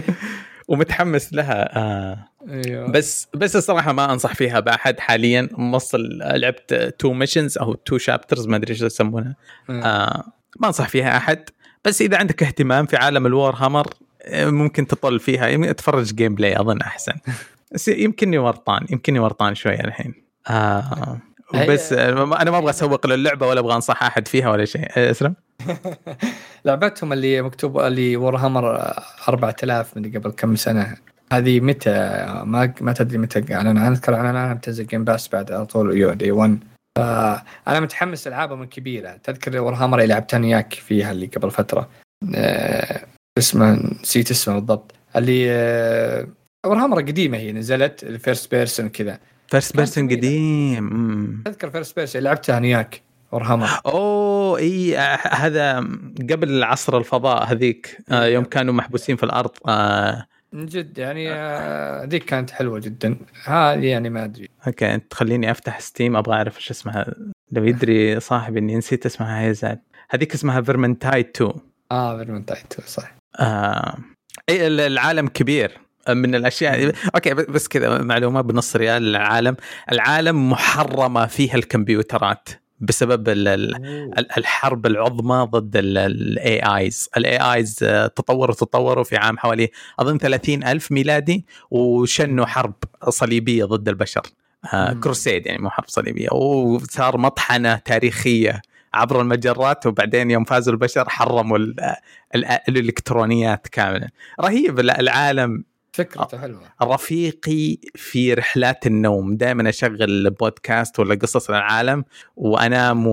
ومتحمس لها. آه. أيوة. بس بس الصراحة ما أنصح فيها بأحد. حاليا موصل لعبت two missions أو two chapters ما أدري إيش يسمونها. آه. ما أنصح فيها أحد بس إذا عندك اهتمام في عالم ال Warhammer ممكن تطل فيها. يمكن تفرج gameplay أظن أحسن. بس يمكنني ورطان يمكنني ورطان شوية الحين. آه بس أنا ما أبغى أسوق للعبة ولا أبغى أنصح أحد فيها ولا شيء. اسلم لعبتهم اللي مكتوب اللي Warhammer 4000 من قبل كم سنة. هذه متى؟ ما ما تدري متى اعلن عنها أذكر اعلن عنها بتنزل Game Pass بعد على طول day 1 فانا متحمس ألعابهم الكبيرة. تذكر Warhammer اللي لعبتها وياك فيها اللي قبل فترة. أه اسمه نسيت اسمه بالضبط. اللي أه ورهامر قديمة هي نزلت ال first person كذا first person قديم. تذكر first person لعبتها أنا وياك Warhammer أوه إي هذا قبل عصر الفضاء هذيك. آه يوم كانوا محبوسين في الأرض. آه من جد يعني ذيك كانت حلوة جدا. هذه يعني ما أدري. okay أنت تخليني أفتح Steam أبغى أعرف إيش اسمها. لو يدري صاحبي إني نسيت اسمها هيزعل هذيك اسمها Vermintide 2 آه Vermintide 2 صح. آه اي العالم كبير. من الأشياء okay بس كذا معلومة بنص ريال. العالم العالم محرمة فيها الكمبيوترات. بسبب الحرب العظمى ضد ال AIs ال AIs تطوروا تطوروا في عام حوالي أظن 30 ألف ميلادي وشنوا حرب صليبية ضد البشر. آه crusade يعني مو حرب صليبية. وصار مطحنة تاريخية عبر المجرات وبعدين يوم فازوا البشر حرموا الإلكترونيات كاملا. رهيب العالم فكرته حلوة. رفيقي في رحلات النوم. دائما أشغل بودكاست ولا قصص العالم وأنام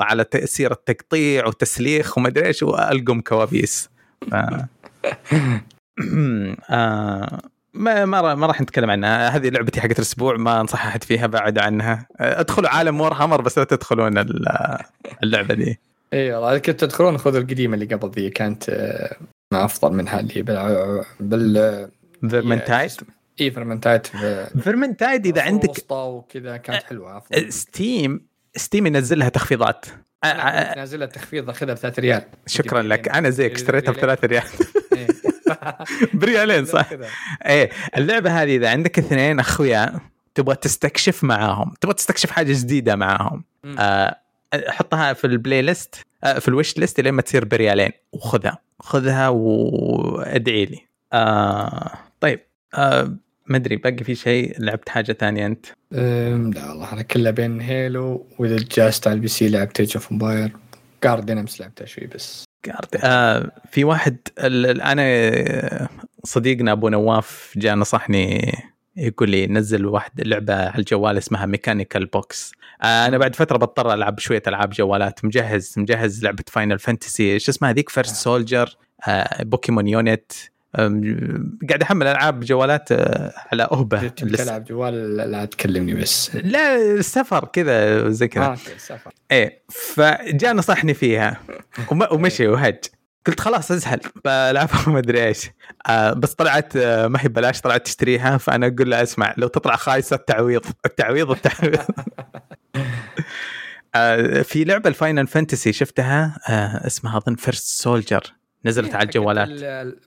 على تأثير التقطيع وتسليخ وما أدري إيش وألقم كوابيس. ف... آه ما ما ما راح نتكلم عنها. هذه لعبتي حقت الأسبوع ما انصح أحد فيها بعد عنها. ادخلوا عالم Warhammer بس لا تدخلون اللعبة دي. إي والله كنت تدخلون خذوا القديمة اللي قبل ذي كانت ما أفضل منها اللي بال... Vermintide اي Vermintide Vermintide إذا عندك وكذا كانت حلوة افضل Steam Steam ينزل تخفيضات. نازلها تخفيض أخذها ب 3 ريال. شكرا لك. أنا زيك اشتريتها ب 3 ريال. بريالين صح. إيه اللعبة هذه إذا عندك اثنين أخويا تبغى تستكشف معاهم تبغى تستكشف حاجة جديدة معاهم آه حطها في ال playlist آه في ال wishlist لين ما تصير بريالين. وخذها خذها وادعي لي. آه طيب آه ما أدري باقي في شيء؟ لعبت حاجة ثانية أنت؟ لا والله أنا كلها بين Halo وإذا جاست على ال PC لعبت Age of Empires جاردن امس لعبتها شوي بس. آه في واحد أنا صديقنا أبو نواف جاء نصحني يقول لي نزل واحد لعبة على الجوال اسمها Mechanical Box آه أنا بعد فترة بضطر ألعب شوية ألعاب جوالات. مجهز مجهز لعبة Final Fantasy إيش اسمها هذيك؟ First Soldier آه Pokémon Unite قاعد أحمل ألعاب جوالات آه، على أهبة. تلعب جوال لا تكلمني بس. لا سفر كذا زي كذا. آه سفر. إيه فجاء نصحني فيها. ومشي وهج. قلت خلاص أزهل. بلعبها ما أدري إيش. آه بس طلعت آه ما هي ببلاش طلعت تشتريها. فأنا أقول له أسمع لو تطلع خايسة التعويض. التعويض التعويض. آه في لعبة ال Final Fantasy شفتها آه اسمها أظن First Soldier نزلت إيه، على الجوالات.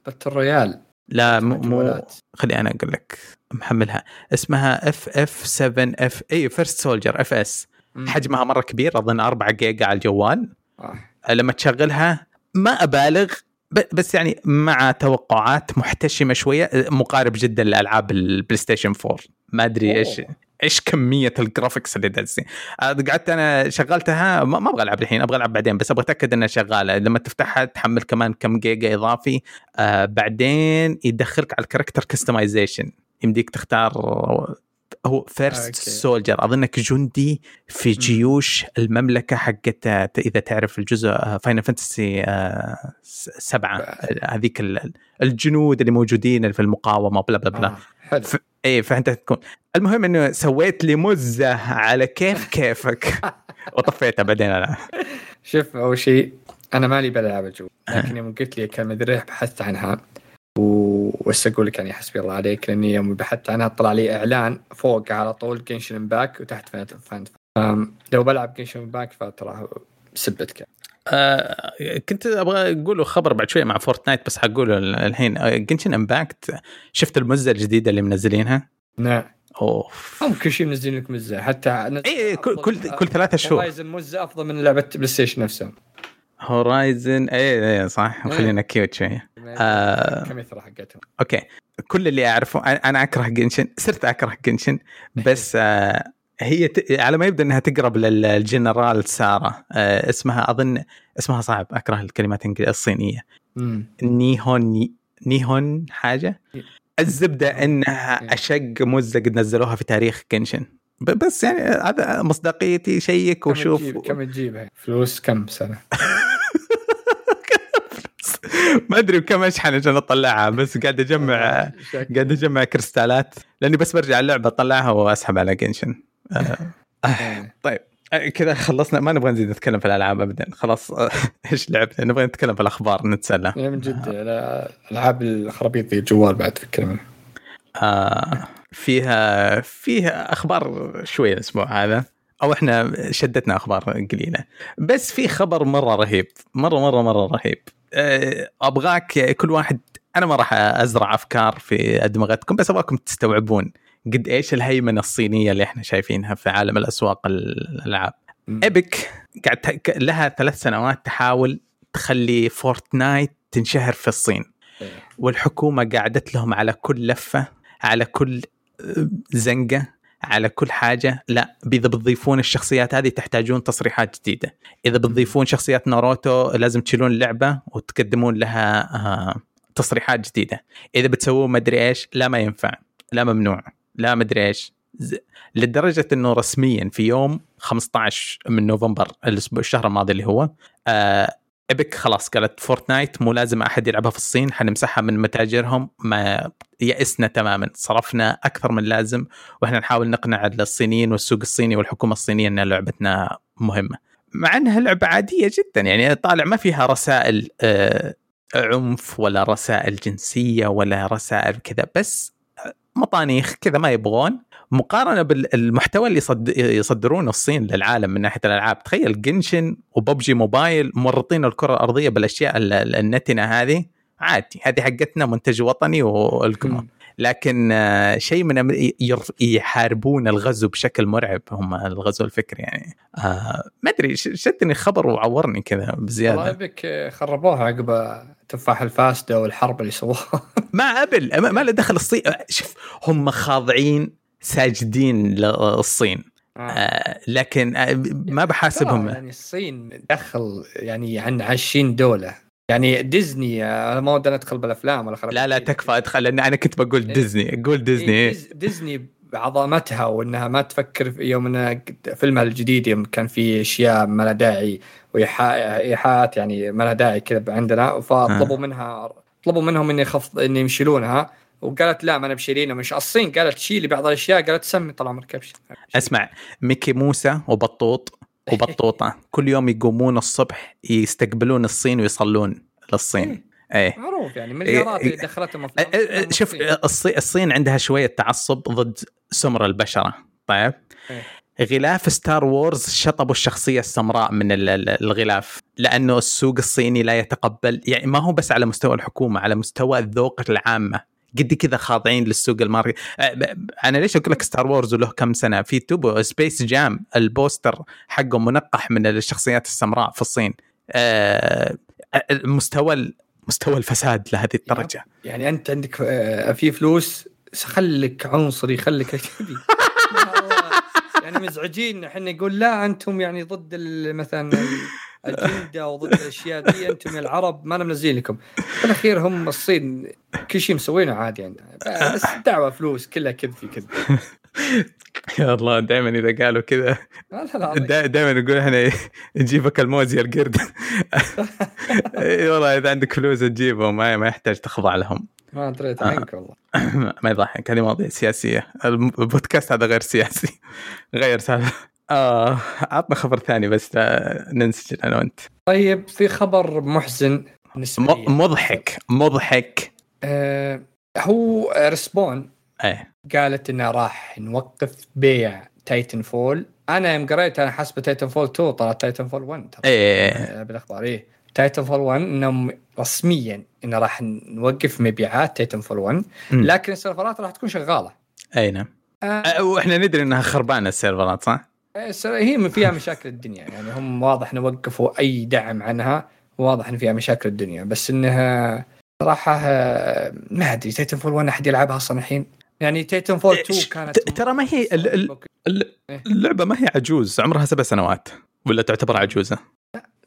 battle royale لا مو مو خلي أنا أقول لك محملها. اسمها FF 7 اف إي First Soldier FS حجمها مرة كبير أظن 4 جيجا على الجوال. آه. لما تشغلها ما أبالغ بس يعني مع توقعات محتشمة شوية مقارب جدا لألعاب ال PlayStation 4 ما أدري إيش إيش كمية ال graphics اللي دازين قعدت أنا شغلتها ما أبغى ألعب الحين أبغى ألعب بعدين بس أبغى أتأكد إنها شغالة. لما تفتحها تحمل كمان كم جيجا إضافي. آه بعدين يدخلك على ال character customization يمديك تختار هو First Soldier أظنك جندي في جيوش المملكة حقت إذا تعرف الجزء Final Fantasy سبعة. هذيك الجنود اللي موجودين في المقاومة بلا بلا بلا. آه. حلو. ف... إيه فأنت تكون المهم إنه سويت لي مزة على كيف كيفك. وطفيتها بعدين أنا. شوف أول شيء أنا مالي بلعب الجو لكن يوم قلت لي كلمة دريح بحثت عنها وش أقول لك يعني حسبي الله عليك لأني يوم بحثت عنها طلع لي إعلان فوق على طول جنشن باك وتحت فانت لو بلعب جنشن باك فترى سبتك. آه كنت أبغى أقوله خبر بعد شوية مع فورتنايت بس حقوله الحين. جنشن امباكت شفت المزة الجديدة اللي منزلينها؟ نعم أوف. هم كل شيء منزلين لك مزة حتى اي إيه كل كل, كل ثلاثة شهور. هورايزن مزة أفضل من لعبة بلاي ستيشن نفسها هورايزن اي اي صح. خلينا كيوت شوية. آه كم يثرى حقتهم. أوكي. كل اللي أعرفه أنا أكره جنشن صرت أكره جنشن بس آه هي ت... على ما يبدو إنها تقرب للجنرال سارة. آه اسمها أظن اسمها صعب أكره الكلمات الصينية. نيهون نيهون حاجة؟ الزبدة إنها أشق مزه قد نزلوها في تاريخ كنشن بس يعني هذا مصداقيتي شيك وشوف كم تجيبها فلوس كم سنة؟ ما أدري بكم أشحن عشان أطلعها بس قاعد اجمع قاعد أجمع كريستالات. لأني بس برجع اللعبة أطلعها وأسحب على جنشن آه. آه. طيب آه، كذا خلصنا. ما نبغى نزيد نتكلم في الألعاب ابدا. خلاص إيش لعبنا؟ نبغى نتكلم في الأخبار نتسلى. من جد العاب الخرابيط الجوال بعد فكر آه فيها فيها أخبار شوية الأسبوع هذا. أو إحنا شدتنا أخبار قليلة. بس في خبر مرة رهيب. مرة مرة مرة رهيب. أبغاك كل واحد أنا ما راح أزرع أفكار في أدمغتكم بس أبغاكم تستوعبون. قد إيش الهيمنة الصينية اللي إحنا شايفينها في عالم الأسواق الألعاب؟ إيبك قاعد لها ثلاث سنوات تحاول تخلي فورتنايت تنشهر في الصين. إيه. والحكومة قعدت لهم على كل لفة على كل آه، زنقة على كل حاجة. لا إذا بتضيفون الشخصيات هذه تحتاجون تصريحات جديدة. إذا بتضيفون شخصيات ناروتو لازم تشيلون اللعبه وتقدمون لها آه، تصريحات جديدة. إذا بتسوون مدري إيش لا ما ينفع لا ممنوع. لا مدري إيش. لدرجة إنه رسميا في يوم 15 من نوفمبر الأسبوع الشهر الماضي اللي هو آه إيبك خلاص قالت فورتنايت مو لازم أحد يلعبها في الصين حنمسحها من متاجرهم ما يئسنا تماما. صرفنا أكثر من لازم وإحنا نحاول نقنع الصينيين والسوق الصيني والحكومة الصينية إن لعبتنا مهمة. مع إنها لعبة عادية جدا يعني طالع ما فيها رسائل آه، عنف ولا رسائل جنسية ولا رسائل كذا بس مطانيخ كذا ما يبغون مقارنة بالمحتوى اللي يصدرونه الصين للعالم من ناحية الألعاب. تخيل جنشن وببجي موبايل مورطين الكرة الأرضية بالأشياء النتنة هذه. عادي هذه حقتنا منتج وطني والكم لكن آه، شيء من يحاربون الغزو بشكل مرعب هم الغزو الفكري يعني. آه ما أدري شدني خبر وعورني كذا بزيادة. والله بك خربوها عقب تفاح الفاسدة والحرب اللي سووها. مع أبل ما له دخل الصين. شوف هم خاضعين ساجدين للصين. آه. آه لكن آه ما بحاسبهم. يعني الصين دخل يعني عن 20 دولة. يعني ديزني أنا ما ودي أدخل بالأفلام ولا لا لا تكفى أدخل لأن أنا كنت بقول إيه. ديزني. قول ديزني. إيه، ديز- ديزني بعظمتها وإنها ما تفكر في يوم إنها فيلمها الجديد يوم كان في أشياء ما لها داعي وايحاء إيحاءات يعني ما لها داعي كذا عندنا. فطلبوا منها طلبوا منهم إني خفض إني يشيلونها وقالت لا ما أنا بشيلينها مش الصين قالت شيلي بعض الأشياء. قالت سمي طال عمرك ابشر أسمع ميكي ماوس وبطوط وبطوطة كل يوم يقومون الصبح يستقبلون الصين ويصلون للصين. إيه. معروف يعني مليارات إيه، اللي دخلتهم أه، شوف الصين عندها شوية تعصب ضد سمر البشرة طيب؟ إيه. غلاف Star Wars شطبوا الشخصية السمراء من ال- ال- الغلاف لأنه السوق الصيني لا يتقبل يعني ما هو بس على مستوى الحكومة على مستوى الذوق العامة. قد كذا خاضعين للسوق ال market أنا ليش أقول لك Star Wars وله كم سنة؟ في توبو Space Jam ال poster حقه منقح من الشخصيات السمراء في الصين. مستوى مستوى الفساد لهذه الدرجة. يعني أنت عندك آه، في فلوس خليك عنصري خليك تبي يعني مزعجين إحنا نقول لا أنتم يعني ضد مثلا الاجنده وضد الأشياء دي أنتم يا العرب ما أنا منزل لكم. في الأخير هم الصين كل شيء مسوينه عادي عندنا. بس الدعوه فلوس كلها كذب في كذب يا الله دائما إذا قالوا كذا دائما نقول إحنا نجيبك الموز يا القرد. والله إذا عندك فلوس تجيبهم ما يحتاج تخضع لهم. ما دريت عنك والله. ما يضحك هذه مواضيع سياسية. البودكاست هذا غير سياسي. غير سالفه آه عطنا خبر ثاني بس لا ننسجن أنا وأنت. طيب في خبر محزن نسبيا. مضحك مضحك. آه هو Respawn. إيه. قالت انها راح نوقف بيع Titanfall أنا يوم قريت أنا حسب Titanfall 2 طلعت Titanfall 1 ترى إيه. آه، بالإخبار. إيه. Titanfall 1 انهم رسميا إنه راح نوقف مبيعات Titanfall 1 مم. لكن السيرفرات راح تكون شغالة. اي نعم. آه. آه، وإحنا ندري إنها خربانة السيرفرات صح؟ السر- هي فيها مشاكل الدنيا. يعني هم واضح إنه وقفوا أي دعم عنها. واضح ان فيها مشاكل الدنيا. بس إنها صراحة آه، ما أدري Titanfall 1 أحد يلعبها أصلا الحين؟ يعني Titanfall 2 إيش؟ كانت ترى ما هي إيه. اللعبة ما هي عجوز عمرها سبع سنوات. ولا تعتبر عجوزة؟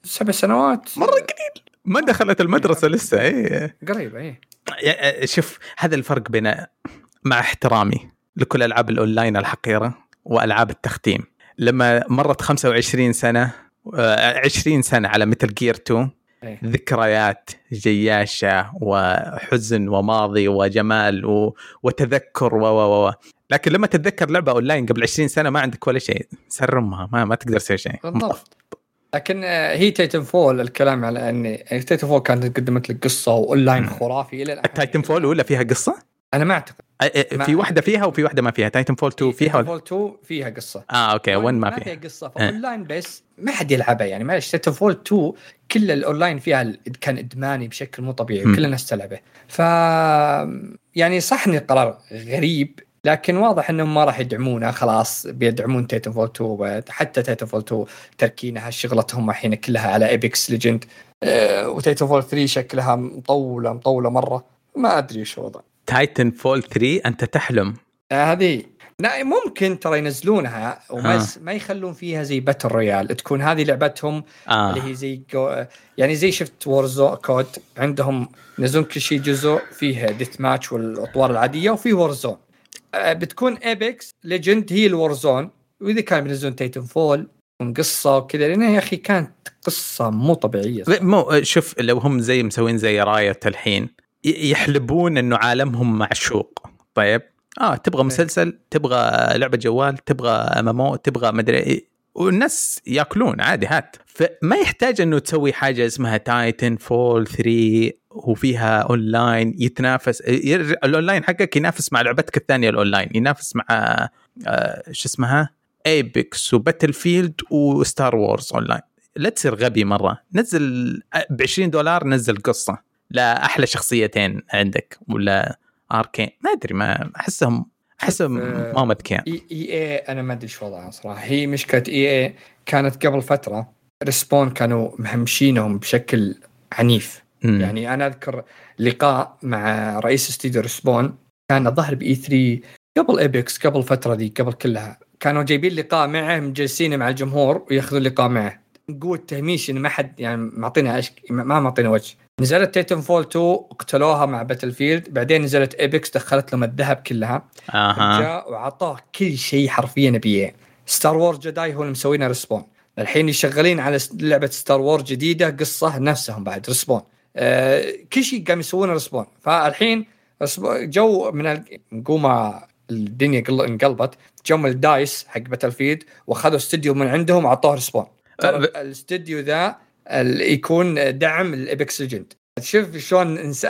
سبع سنوات. مرة قليل. ما دخلت المدرسة لسه اي قريبة يا- شوف هذا الفرق بين مع احترامي لكل ألعاب الأونلاين الحقيرة وألعاب التختيم. لما مرت 25 سنة آه، 20 سنة على Metal Gear 2 إيه. ذكريات جياشة وحزن وماضي وجمال و... وتذكر و و و لكن لما تتذكر لعبة أونلاين قبل 20 سنة ما عندك ولا شيء server ها مات, ما تقدر تسوي شيء. بالضبط. لكن آه، هي Titanfall الكلام على ان يعني Titanfall كانت قدمت لك قصة واونلاين خرافي إلى الان Titanfall ولا فيها قصة؟ أنا ما أعتقد. ما- في واحدة فيها وفي واحدة ما فيها. Titanfall 2 فيها Titanfall 2 فيها قصة. آه أوكي 1 ما فيها. فيها قصة. فاونلاين بس ما حد يلعبها يعني. معلش Titanfall 2 كل الاونلاين فيها كان إدماني بشكل مو طبيعي مم. كل الناس تلعبه. ف يعني صح إن القرار غريب لكن واضح إنهم ما راح يدعمونها خلاص بيدعمون Titanfall 2 وبعد- حتى تايتن فول 2 تركينها شغلتهم الحين كلها على Apex Legends و Titanfall 3 شكلها مطولة مطولة مرة. ما أدري إيش الوضع Titanfall 3 أنت تحلم. آه، هذه. لا ممكن ترى ينزلونها وما آه. ما يخلون فيها زي battle royale تكون هذه لعبتهم آه. اللي هي زي جو يعني زي شفت Warzone COD عندهم ينزلون كل شيء جزء فيه deathmatch والأطوار العادية وفي Warzone آه، بتكون Apex Legends هي ال Warzone وإذا كانوا بينزلون Titanfall قصة وكذا. لأن يا أخي كانت قصة مو طبيعية. مو شوف لو هم زي مسوين زي Riot الحين يحلبون إنه عالمهم معشوق. طيب؟ آه تبغى مسلسل تبغى لعبة جوال تبغى MMO تبغى مدري إيه. والناس يأكلون عادي هات. فما يحتاج إنه تسوي حاجة اسمها Titanfall 3 وفيها اونلاين يتنافس. الأونلاين حقك ينافس مع لعبتك الثانية الأونلاين ينافس مع آه شو اسمها؟ Apex و Battlefield و Star Wars online لا تصير غبي مرة. نزل ب 20 دولار نزل قصة. لا أحلى شخصيتين عندك ولا اركين ما أدري ما أحسهم أحسهم آه، ما هم أذكياء. EA أنا ما أدري إيش وضعها صراحة. هي مشكلة EA كانت قبل فترة Respawn كانوا مهمشينهم بشكل عنيف. مم. يعني أنا أذكر لقاء مع رئيس استديو Respawn كان الظاهر ب E3 قبل Apex قبل الفترة دي قبل كلها. كانوا جايبين لقاء معه مجلسين مع الجمهور ويأخذون لقاء معه. قوة تهميش انه ما حد يعني معطينا. ما معطينا وجه. نزلت Titanfall 2 قتلوها مع Battlefield بعدين نزلت Apex دخلت لهم الذهب كلها. آها. جاء وعطاه كل شيء حرفيا بيه Star Wars Jedi هو اللي مسوينها Respawn الحين شغالين على لعبة Star Wars جديدة قصة نفسهم بعد Respawn آه كل شيء قام يسوونه Respawn فالحين جو من نقوم الدنيا قل- انقلبت. جو من ال DICE حق Battlefield وأخذوا استوديو من عندهم وعطوه Respawn الاستوديو ذا يكون دعم ال Apex Legends شوف شلون إنس-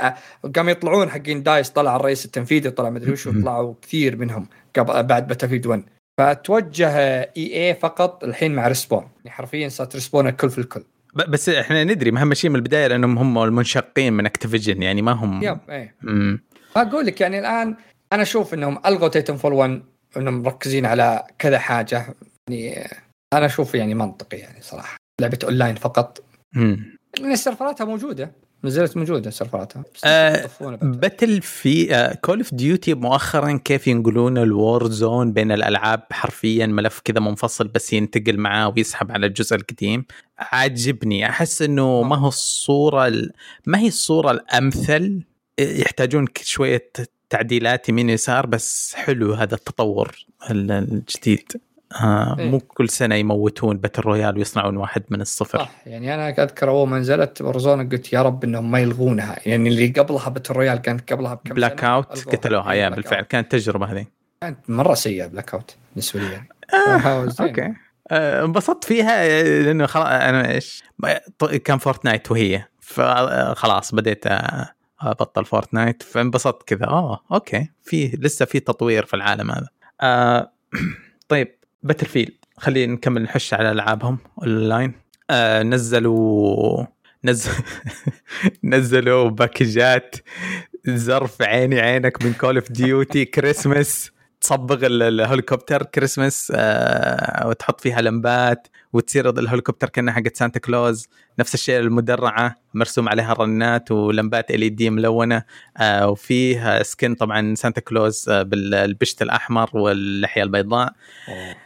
قاموا يطلعون حقين DICE طلع الرئيس التنفيذي طلع مدري وش طلعوا كثير منهم قبل بعد Battlefield 1 فتوجه EA فقط الحين مع Respawn يعني حرفيا صارت Respawn الكل في الكل. بس إحنا ندري ما هم ماشيين من البداية لأنهم هم المنشقين من Activision يعني ما هم يب إيه. أقول لك يعني الآن أنا أشوف إنهم ألغوا Titanfall 1 إنهم مركزين على كذا حاجة. يعني أنا أشوف يعني منطقي يعني صراحة. لعبة أونلاين فقط. مم. لأن سيرفراتها موجودة. ما زالت موجودة سيرفراتها. آه،. battle في Call of Duty مؤخرا كيف ينقلون ال Warzone بين الألعاب؟ حرفيا ملف كذا منفصل بس ينتقل معاه ويسحب على الجزء القديم. عاجبني. أحس إنه ما هو الصورة ال- ما هي الصورة الأمثل. يحتاجون شوية تعديلات يمين يسار بس حلو هذا التطور ال- الجديد. آه إيه. مو كل سنة يموتون battle royale ويصنعون واحد من الصفر. صح يعني أنا أذكر أول ما نزلت Warzone قلت يا رب إنهم ما يلغونها. يعني اللي قبلها battle royale كانت قبلها بكم Blackout. قتلوها إيه، يا بالفعل. كانت تجربة هذه. كانت مرة سيئة Blackout بالنسبة لي يعني. آه، آه،. أوكي. آه، انبسطت فيها آه، لأنه خلاص أنا إيش؟ كان Fortnite وهي. فخلاص بديت آه، أبطل Fortnite فانبسطت كذا. آه أوكي. في لسه في تطوير في العالم هذا. آه طيب. Battlefield خلينا نكمل نحش على ألعابهم اونلاين آه نزلوا نزل نزلوا باكجات. زرف عيني عينك من Call of Duty Christmas تصبغ ال- الهليكوبتر كريسمس آه وتحط فيها لمبات وتصير الهليكوبتر كأنها حقت Santa Claus. نفس الشيء المدرعة مرسوم عليها رنات ولمبات ال دي ملونة. آه وفيها skin طبعا Santa Claus آه بالبشت الأحمر واللحية البيضاء.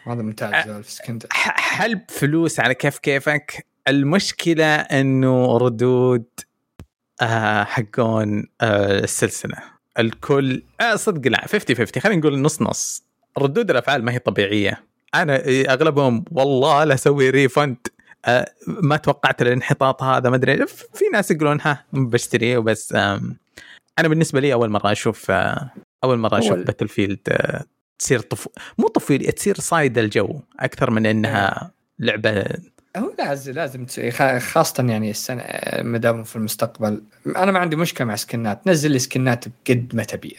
هذا ممتاز ح- حلب فلوس على كيف كيفك. المشكلة إنه ردود حقون السلسلة. الكل. آه صدق لا 50 50 خلينا نقول نص نص ردود الأفعال ما هي طبيعية. أنا إيه، أغلبهم والله لا أسوي refund آه ما توقعت الانحطاط هذا ما أدري. في ناس يقولون ها بشتريه وبس. أنا بالنسبة لي أول مرة أشوف آه أول مرة أشوف أول- Battlefield آه تصير طفو مو طفولي تصير صايد الجو أكثر من إنها لعبة هو لازم لازم خاصة يعني السنة ما دام في المستقبل. أنا ما عندي مشكلة مع سكنات. نزل لي سكنات بقد ما تبي.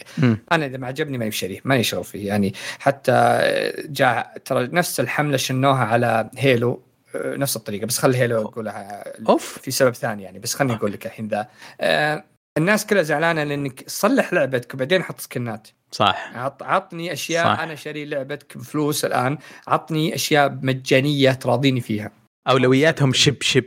أنا إذا ما عجبني ما بشتريه ماني شغل فيه. يعني حتى جاء ترى نفس الحملة شنوها على هيلو. نفس الطريقة. بس خلي هيلو أقولها أوف. في سبب ثاني يعني. بس خليني أقول لك الحين ذا. آه، الناس كلها زعلانة لأنك صلح لعبتك وبعدين حط سكنات. صح. عط عطني أشياء صح. صح. أنا شاري لعبتك بفلوس الآن. عطني أشياء مجانية تراضيني فيها. أولوياتهم شب شب.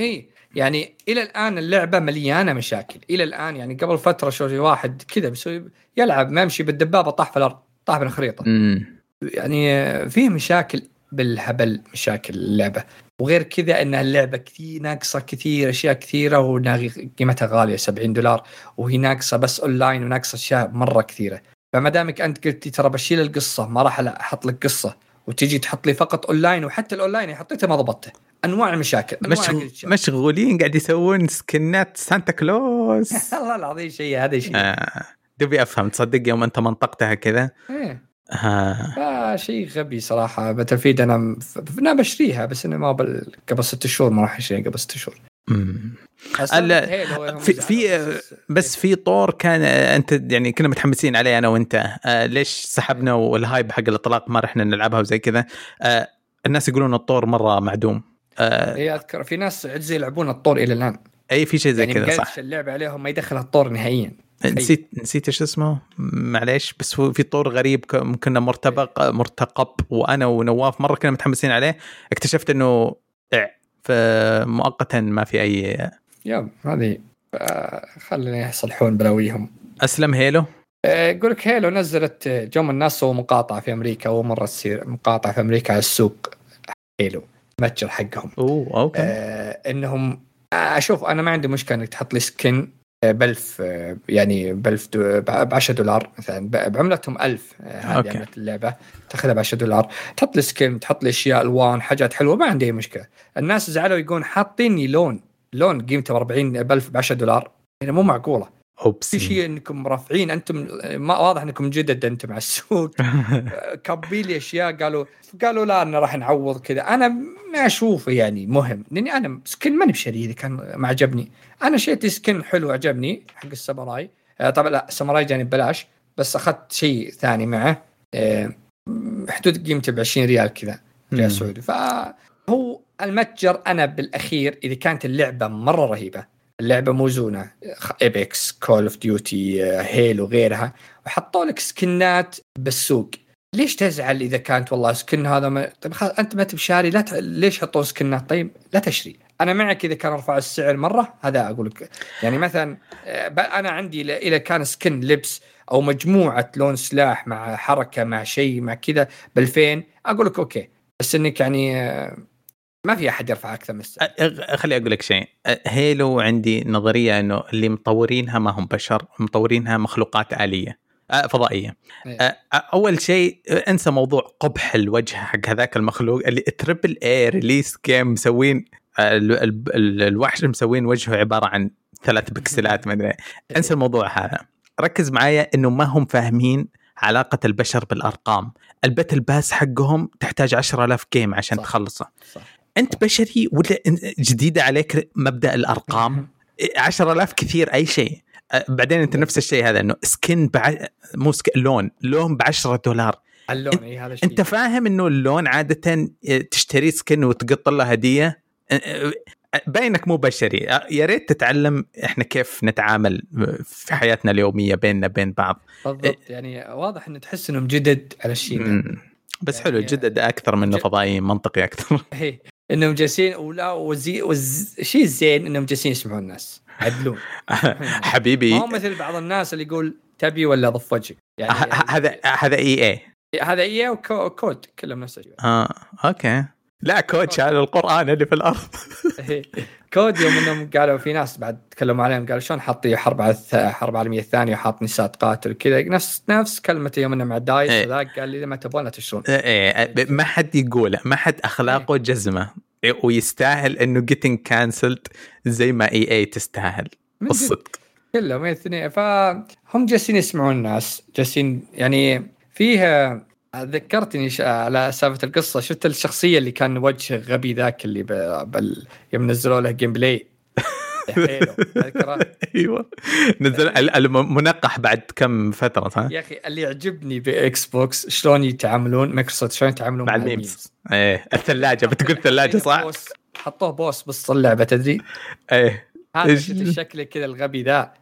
اي يعني إلى الآن اللعبة مليانة مشاكل. إلى الآن يعني قبل فترة شوفي واحد كذا بيسوي يلعب ما يمشي بالدبابة طاح في الأرض طاح من الخريطه مم. يعني فيه مشاكل بالهبل مشاكل اللعبة. وغير كذا إن اللعبة كثير ناقصة كثير أشياء كثيرة وإنها قيمتها غالية 70 دولار. وهي ناقصة بس أونلاين وناقصة أشياء مرة كثيرة. فما دامك أنت قلتي ترى بشيل القصة ما راح أحط لك قصة. وتجي تحط لي فقط أونلاين وحتى الأونلاين اللي حطيته ما ضبطته أنواع المشاكل أنواع مشغ... مشغولين قاعد يسوون skin ات سانتا كلوز والله العظيم شيء هذا شيء آه. ودي أفهم تصدق يوم أنت منطقتها كذا إيه. آه. آه شيء غبي صراحة Battlefield أنا أنا بشتريها بس انه ما بال... قبل ست شهور ما راح أشتريها قبل ست شهور في- في- بس- في تركان أنت يعني كنا متحمسين عليه أنا وأنت. آه ليش سحبنا وال hype حق الإطلاق ما رحنا نلعبها وزي كذا؟ آه الناس يقولون الطور مرة معدوم. آه هي أذكر في ناس عجزوا يلعبون الطور إلى الآن. أي في شيء زي يعني كذا صح. اللعبة عليهم ما يدخل الطور نهائيا. نسيت نسيت إيش اسمه؟ معليش. بس هو في طور غريب كنا مرتبق مرتقب وأنا ونواف مرة كنا متحمسين عليه. اكتشفت إنه إع، فمؤقتا ما في اي يب هذه آه، خلينا يصلحون بلاويهم. أسلم هيلو؟ آه، يقول لك Halo نزلت آه، جم الناس سووا مقاطعة في أمريكا أول مرة تصير مقاطعة في أمريكا على السوق. Halo متجر حقهم. أوه أوكي. آه إنهم أشوف أنا ما عندي مشكلة إنك تحط لي skin بلف يعني بلف ب 10 دولار مثلا. بعملتهم 1000 هذه عمله اللعبة. تأخذها ب 10 دولار. تحط لي skin تحط لي أشياء ألوان حاجات حلوة ما عندي أي مشكلة. الناس زعلوا يقولون حاطيني لون لون قيمته 40 بلف ب 10 دولار. يعني مو معقولة. oops في شيء إنكم مرفعين أنتم ما واضح إنكم جدد أنتم على السوق. كبي لي أشياء قالوا قالوا لا أنا راح نعوض كذا. أنا ما اشوفه يعني مهم لأني أنا skin ماني بشاري إذا كان ما عجبني. أنا شريت skin حلو عجبني حق الساموراي. آه، طبعا لا الساموراي جاني ببلاش بس أخذت شيء ثاني معه. آه، حدود قيمته ب 20 ريال كذا ريال سعودي. فهو المتجر أنا بالأخير إذا كانت اللعبة مرة رهيبة. اللعبة موزونه Apex Call of Duty Halo غيرها وحطوا لك skin ات بالسوق. ليش تزعل إذا كانت والله skin هذا ما... طيب خلاص أنت ما تبي شاري لا ت... ليش حطوا skin ات؟ طيب لا تشتري أنا معك إذا كان رفع السعر مرة هذا أقول لك. يعني مثلا آه، أنا عندي اذا كان skin لبس أو مجموعة لون سلاح مع حركة مع شيء مع كذا ب 2000 أقول لك okay. بس إنك يعني آه، ما في أحد يرفع أكثر من السعر. خلي أقول لك شيء. Halo عندي نظرية إنه اللي مطورينها ما هم بشر مطورينها مخلوقات آلية فضائية. إيه. أول شيء انسى موضوع قبح الوجه حق هذاك المخلوق اللي triple A release game مسوين الوحش مسوين وجهه عبارة عن ثلاث بكسلات ما أدري. انسى الموضوع هذا. ركز معايا إنه ما هم فاهمين علاقة البشر بالأرقام. ال battle pass حقهم تحتاج 10000 جيم عشان صح. تخلصه. صح. أنت بشري ولا جديدة عليك مبدأ الأرقام؟ 10000 كثير أي شيء. بعدين أنت نفس الشيء هذا إنه سكن بع... مو سكن لون لون ب 10 دولار. اللون إي هذا الشيء. أنت فاهم إنه اللون عادة تشتري سكن وتقط له هدية؟ باينك مو بشري. يا ريت تتعلم إحنا كيف نتعامل في حياتنا اليومية بيننا بين بعض. بالضبط. يعني واضح إنه تحس إنهم جدد على الشيء بس يعني حلو جدد أكثر منه فضائيين منطقي أكثر. إنهم جالسين ولا وزي والشيء الزين إنهم جالسين يسمعون الناس. عدلون. حبيبي. ما هو مثل بعض الناس اللي يقول تبي ولا ضف وجهك. يعني هذا هذا إي إي. هذا إي وكود كلهم نفس الشيء آه أوكي. لا كود شال القرآن اللي في الأرض. كود يوم إنهم قالوا في ناس بعد تكلموا عليهم قالوا شلون حاطي حرب على الحرب العالميه الثانية وحاط نساء تقاتل كذا نفس نفس كلمته يوم انه مع دايس إيه. وذاك قال لي ما تبغون لا تشترون إيه, إيه، ما حد يقوله ما حد أخلاقه إيه. جزمة. ويستاهل إنه getting cancelled زي ما إي اي تستاهل. بالصدق. كلهم الاثنين فهم جالسين يسمعون الناس جالسين يعني فيها ذكرتني على سالفة القصة شفت الشخصية اللي كان وجه غبي ذاك اللي بال... يوم نزلوا له gameplay أيوه. نزل المنقح بعد كم فترة صح؟ يا أخي اللي يعجبني ب Xbox شلون يتعاملون مايكروسوفت شلون يتعاملون مع ال memes إيه الثلاجة بتقول ثلاجة صح؟ boss حطوه boss بس اللعبه تدري؟ إيه. هذا الشكل كذا الغبي ذا.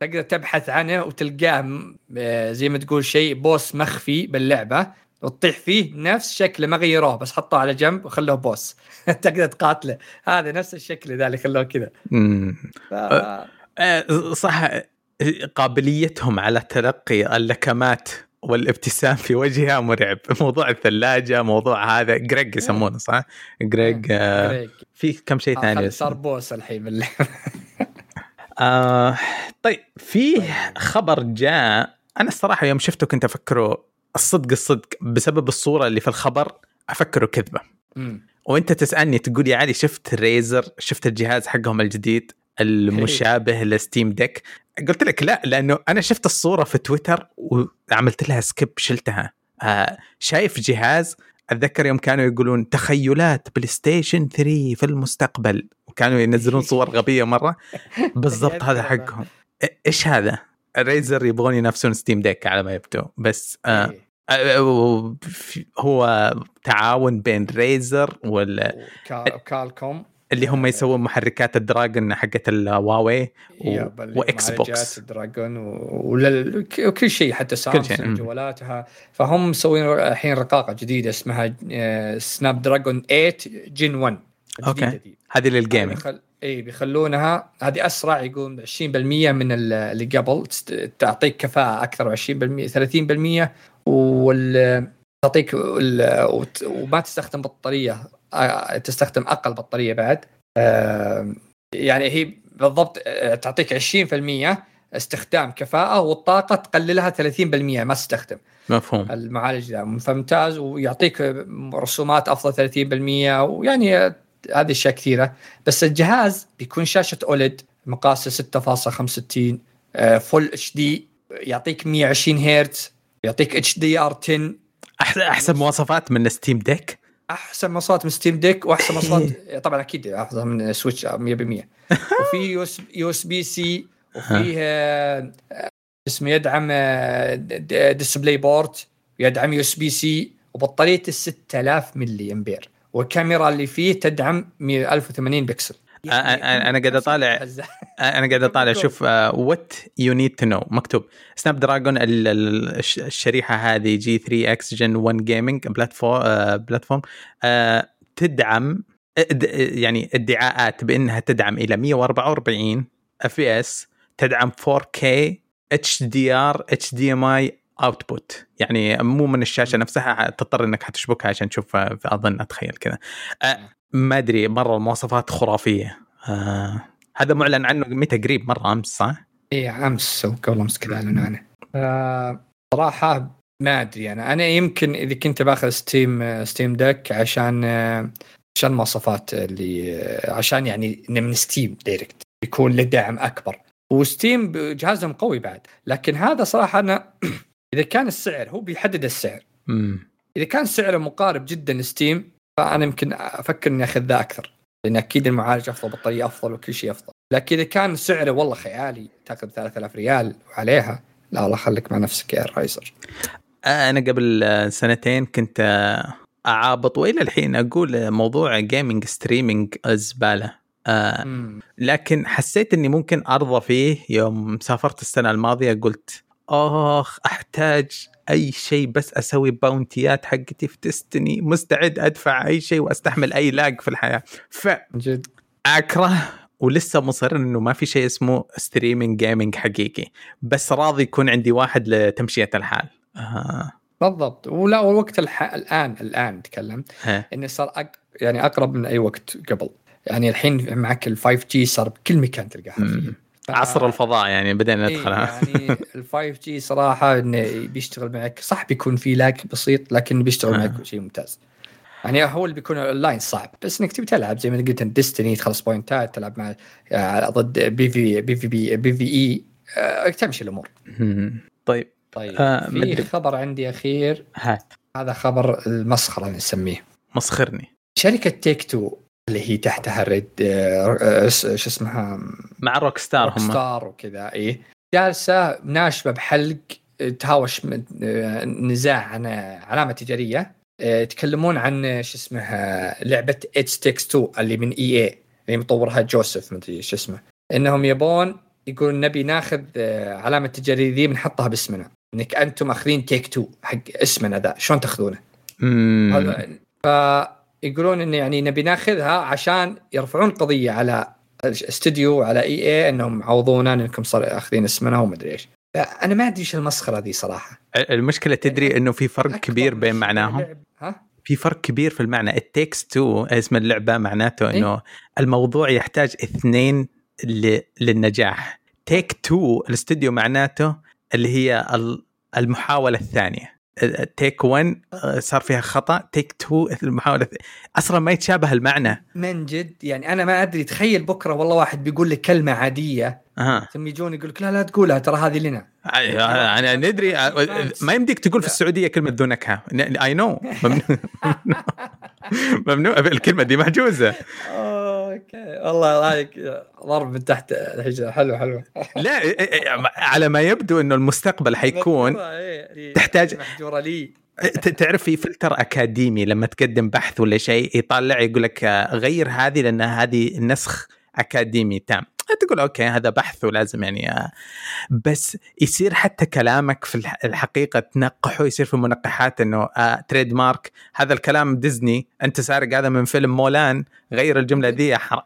تقدر تبحث عنه وتلقاه آه، زي ما تقول شيء boss مخفي باللعبة وتطيح فيه نفس شكله ما غيروه بس حطوه على جنب وخلوه boss. تقدر تقاتله. هذا نفس الشكل ذا اللي خلوه كذا. ف... صح قابليتهم على تلقي اللكمات والابتسام في وجهها مرعب. موضوع الثلاجة موضوع هذا. جريج يسمونه صح؟ جريج آه في كم شيء آه ثاني صار بوس الحين باللعبة. آه طيب في طيب. خبر جاء. أنا الصراحة يوم شفته كنت أفكره الصدق الصدق بسبب الصورة اللي في الخبر أفكره كذبة. وأنت تسألني تقول يا علي شفت Razer شفت الجهاز حقهم الجديد المشابه ل Steam Deck؟ قلت لك لا لأنه أنا شفت الصورة في تويتر وعملت لها skip شلتها. آه شايف جهاز أتذكر يوم كانوا يقولون تخيلات PlayStation 3 في المستقبل. وكانوا ينزلون صور غبية مرة. بالضبط هذا حقهم. إيش هذا؟ Razer يبغون ينافسون Steam Deck على ما يبدو. بس آه إيه. آه هو تعاون بين Razer و Qualcomm اللي هم يسوون محركات ال Dragon حقت ال Huawei و Xbox ال Dragon وكل شيء حتى سامسونج جوالاتها. فهم مسوين الحين رقاقة جديدة اسمها Snapdragon 8 Gen 1 okay. هذه لل gaming إي بيخلونها. هذه أسرع يقول 20% من اللي قبل تعطيك كفاءة أكثر 20% 30% وال تعطيك وما تستخدم بطارية تستخدم أقل بطارية بعد. يعني هي بالضبط آه، تعطيك 20% استخدام كفاءة والطاقة تقللها 30% ما تستخدم. مفهوم. المعالج ذا فممتاز ويعطيك رسومات أفضل 30% ويعني هذه أشياء كثيرة. بس الجهاز بيكون شاشة اولد مقاسه 6.65 full HD يعطيك 120 هرتز يعطيك HDR 10 احسن أحسن مواصفات من Steam Deck أحسن مواصفات من Steam Deck وأحسن مواصفات طبعا أكيد افضل من Switch 100% وفي USB-C وفيه آه، اسمه يدعم DisplayPort يدعم USB-C وبطاريته 6000 ملي أمبير. والكاميرا اللي فيه تدعم 1080 بكسل. أنا قاعد اطالع أنا قاعد أطالع شوف what you need to know مكتوب. Snapdragon الشريحة هذه G 3 X Gen 1 gaming platform platform تدعم يعني ادعاءات بأنها تدعم إلى 144 FPS تدعم 4K اتش دي ار اتش دي ام اي اوتبوت يعني مو من الشاشة نفسها تضطر إنك حتشبكها عشان تشوف اظن أتخيل كذا. ما أدري مرة المواصفات خرافية. آه هذا معلن عنه متى؟ قريب مرة أمس صح؟ اي أمس أو قبل أمس كذا أعلنوا عنه. آه صراحة ما أدري أنا أنا يمكن إذا كنت بأخذ Steam Steam Deck عشان عشان المواصفات اللي عشان يعني من Steam direct يكون له دعم أكبر. و Steam جهازهم قوي بعد. لكن هذا صراحة أنا إذا كان السعر هو بيحدد السعر. مم. إذا كان سعره مقارب جدا ل Steam فأنا يمكن أفكر إني أخذ ذا أكثر لأن أكيد المعالج أفضل بطاريه أفضل وكل شيء أفضل. لكن إذا كان سعره والله خيالي تأخذ 3000 ريال وعليها لا الله خليك مع نفسك يا Razer. أنا قبل سنتين كنت أعابط وإلى الحين أقول موضوع gaming streaming زباله آه لكن حسيت إني ممكن أرضى فيه يوم سافرت السنة الماضية قلت اخ أحتاج أي شيء بس أسوي bounty ات حقتي في Destiny مستعد أدفع أي شيء وأستحمل أي lag في الحياة. ف جد. أكره ولسه مصر إنه ما في شيء اسمه streaming gaming حقيقي بس راضي يكون عندي واحد لتمشية الحال. آه. بالضبط. ولا الوقت الح... الآن الآن نتكلم انه صار أق... يعني أقرب من أي وقت قبل. يعني الحين معك ال 5G صار بكل مكان تلقاه حرفيا ف... عصر الفضاء يعني بدينا ندخل. إيه يعني ال 5G صراحة إنه بيشتغل معك. صح بيكون في lag بسيط لكن بيشتغل معك شيء ممتاز. يعني هو اللي بيكون اونلاين صعب بس إنك تبي تلعب زي ما قلت Destiny تخلص bounty ات تلعب مع ضد بي في بي في بي بي في اي آه تمشي الأمور. طيب. طيب آه في. خبر عندي أخير. هات هذا خبر المسخرة نسميه. مسخرني. شركة Take-Two اللي هي تحتها Red شو اسمها؟ مع Rockstar Rockstar وكذا اي جالسة ناشبة بحلق تهاوش نزاع عن علامة تجارية يتكلمون عن شو اسمه لعبة It Takes 2 اللي من EA اللي مطورها Josef مدري شو اسمه. إنهم يبون يقول نبي ناخذ علامة تجارية ذي بنحطها باسمنا. إنك أنتم أخذين Take 2 حق اسمنا ذا شلون تأخذونه؟ ف يقولون انه يعني نبي ناخذها عشان يرفعون قضية على استوديو على EA إنهم معوضونا انكم صار أخذين اسمنا وما أدري إيش. أنا ما أدري إيش المسخرة ذي صراحة. المشكلة تدري إنه في فرق كبير بين معناهم؟ ها؟ في فرق كبير في المعنى. It Takes Two اسم اللعبة معناته إنه إيه؟ الموضوع يحتاج اثنين للنجاح. Take-Two الاستوديو معناته اللي هي المحاولة الثانية. take 1 صار فيها خطأ. take 2 المحاولة. أصلا ما يتشابه المعنى. من جد؟ يعني أنا ما أدري. تخيل بكرة والله واحد بيقول لك كلمة عادية. أه. ثم يجون يقول لك لا لا تقولها ترى هذه لنا أنا. ندري ما يمديك تقول في السعودية كلمة ذو نكهة. اي no ممنوع. الكلمة دي محجوزة. أوكي. والله رايك ضرب من تحت الحجرة. حلو حلو. لا على ما يبدو إنه المستقبل حيكون تحتاج محجورة لي. تعرف في فلتر أكاديمي لما تقدم بحث ولا شيء يطلع يقول لك غير هذه لأن هذه نسخ أكاديمي تام. تقول أوكي هذا بحث ولازم يعني بس يصير حتى كلامك في الحقيقة تنقحه يصير في منقحات إنه آه تريد مارك هذا الكلام ديزني أنت سارق هذا من فيلم مولان غير الجملة دي حر...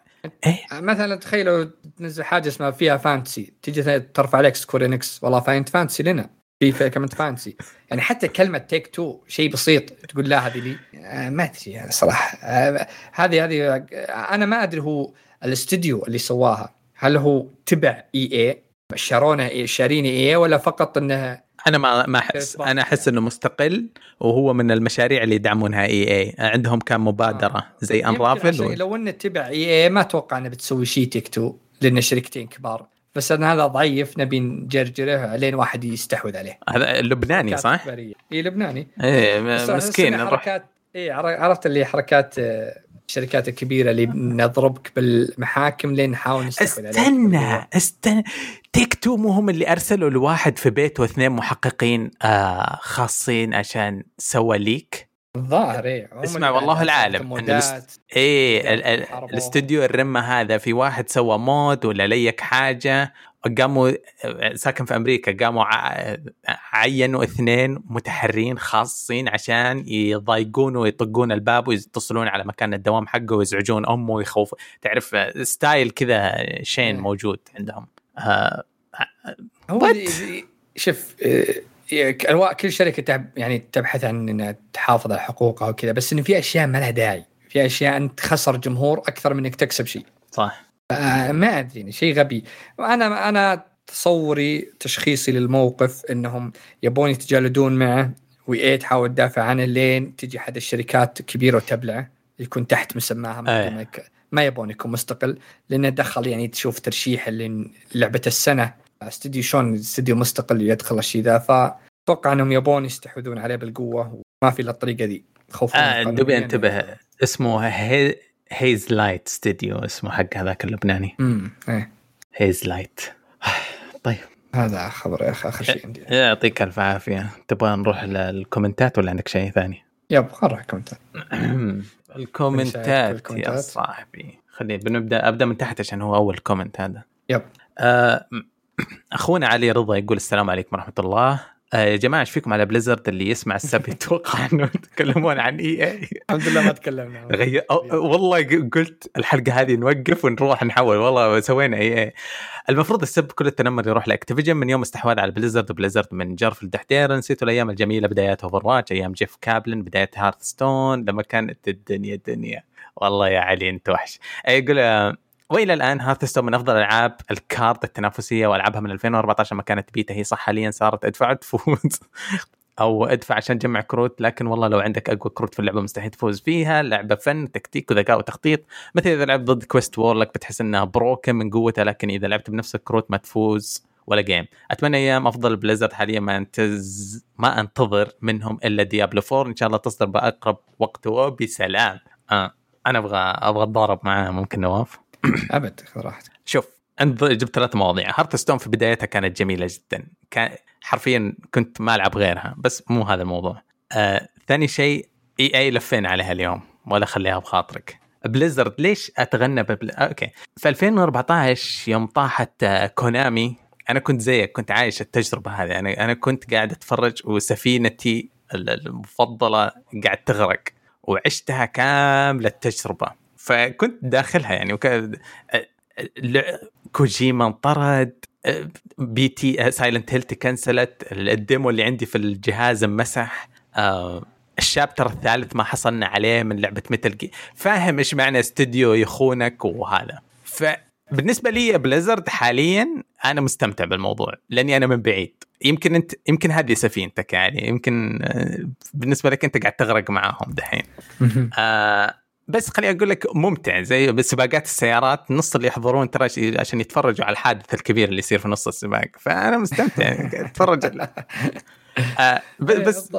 إيه؟ مثلا تخيلوا تنزل حاجة اسمها فيها فانتسي تيجي ترفع عليك سكورينكس والله فاينت فانتسي لنا؟ في كمان فانسي يعني حتى كلمة تيك تو شيء بسيط تقول لا هذه لي. آه ما أدري صراحة. آه هذه هذه أنا ما أدري هو الاستديو اللي سواها. هل هو تبع اي اي شارونه شارين اي اي ولا فقط إنه أنا ما ما احس أنا أحس إنه مستقل وهو من المشاريع اللي يدعمونها EA عندهم كان مبادرة؟ آه. زي Unravel و... لو إنه تبع EA ما أتوقع إنه بتسوي شيء Take-Two لأن شركتين كبار. بس أنا هذا ضعيف نبي نجرجره لين واحد يستحوذ عليه. هذا لبناني صح؟ إي لبناني. إيه مسكين حركات إي عرفت اللي حركات آه، الشركات الكبيرة اللي نضربك بالمحاكم لين نحاول نستحوذ استنى استنى. Take-Two مو هم اللي أرسلوا لواحد في بيته اثنين محققين آه خاصين عشان سوى leak؟ الظاهر إيه. اسمع والله العالم. الاست... إيه الاستوديو الرمة هذا في واحد سوى mod ولا leak حاجة؟ قاموا ساكن في أمريكا قاموا عينوا اثنين متحرين خاصين عشان يضايقون ويطقون الباب ويتصلون على مكان الدوام حقه ويزعجون أمه ويخوف. تعرف style كذا شين موجود عندهم. آه هو شوف آه، كل شركة يعني تبحث عن إنها تحافظ على حقوقها وكذا بس إنه في أشياء ما لها داعي. في أشياء أنت تخسر جمهور أكثر من إنك تكسب شيء. صح. آه، ما أدري يعني شيء غبي. أنا أنا تصوري تشخيصي للموقف إنهم يبون يتجلدون معه واي تحاول تدافع عنه لين تجي أحد الشركات كبيرة وتبلعه يكون تحت مسماها. ما يبون يكون مستقل. لأنه دخل يعني تشوف ترشيح اللي لعبة السنة. استديو شلون استديو مستقل يدخل الشيء ذا فأتوقع إنهم يبون يستحوذون عليه بالقوة وما في إلا الطريقة ذي. خوفا آه دوبي انتبه اسمه هي Hazelight Studio اسمه حق هذاك اللبناني. امم إيه. Hazelight طيب. هذا خبر يا أخي آخر شيء عندي. يعطيك ألف عافية. تبغى نروح للكومنتات ولا عندك شيء ثاني؟ yep نروح الكومنتات. الكومنتات يا صاحبي. خلينا بنبدأ أبدأ من تحت عشان هو أول comment هذا. Yep. آه أخونا علي رضا يقول السلام عليكم ورحمة الله. يا جماعة إيش فيكم على Blizzard اللي يسمع السب يتوقع إنه يتكلمون عن EA الحمد لله ما تكلمنا. غير والله قلت الحلقة هذه نوقف ونروح نحول. والله سوينا EA المفروض السب كل التنمر يروح ل Activision من يوم استحواذ على Blizzard و Blizzard من جرف الدحدير. نسيتوا الأيام الجميلة بدايات Overwatch أيام Jeff Kaplan بداية Hearthstone لما كانت الدنيا دنيا والله يا علي أنت وحش. يقول وإلى الآن Hearthstone من أفضل ألعاب ال card التنافسية وألعبها من 2014 لما كانت بيتا. هي صح حاليا صارت أدفع تفوز أو أدفع عشان تجمع كروت. لكن والله لو عندك أقوى كروت في اللعبة مستحيل تفوز فيها. لعبة فن تكتيك وذكاء وتخطيط. مثل إذا لعبت ضد Quest Warlock بتحس إنها broken من قوتها. لكن إذا لعبت بنفس الكروت ما تفوز ولا game أتمنى أيام أفضل Blizzard حاليا ما انتز ما أنتظر منهم إلا Diablo 4 إن شاء الله تصدر بأقرب وقت. وبسلام. آه. أنا أبغى أبغى أتضارب معاه ممكن نواف؟ ابد خذ راحتك. شوف أنت جبت ثلاث مواضيع. Hearthstone في بدايتها كانت جميلة جدا. كان حرفيا كنت ما ألعب غيرها بس مو هذا الموضوع. آه، ثاني شيء EA لفينا عليها اليوم ولا خليها بخاطرك. Blizzard ليش أتغنى ببل... آه، okay. في 2014 يوم طاحت آه، Konami. أنا كنت زيك كنت عايش التجربة هذه. أنا أنا كنت قاعد أتفرج وسفينتي المفضلة قاعد تغرق وعشتها كاملة التجربة. فكنت داخلها يعني وك... كوجيما انطرد P.T. Silent Hill تكنسلت ال demo اللي عندي في الجهاز انمسح ال chapter الثالث ما حصلنا عليه من لعبة Metal Gear فاهم إيش معنى استوديو يخونك وهذا. فبالنسبة لي Blizzard حاليا أنا مستمتع بالموضوع لأني أنا من بعيد. يمكن أنت يمكن هذه سفينتك يعني يمكن بالنسبة لك أنت قاعد تغرق معاهم دحين. آه بس خليني أقول لك ممتع زي بسباقات السيارات نص اللي يحضرون ترى عشان يتفرجوا على الحادث الكبير اللي يصير في نص السباق. فأنا مستمتع أتفرج آه بس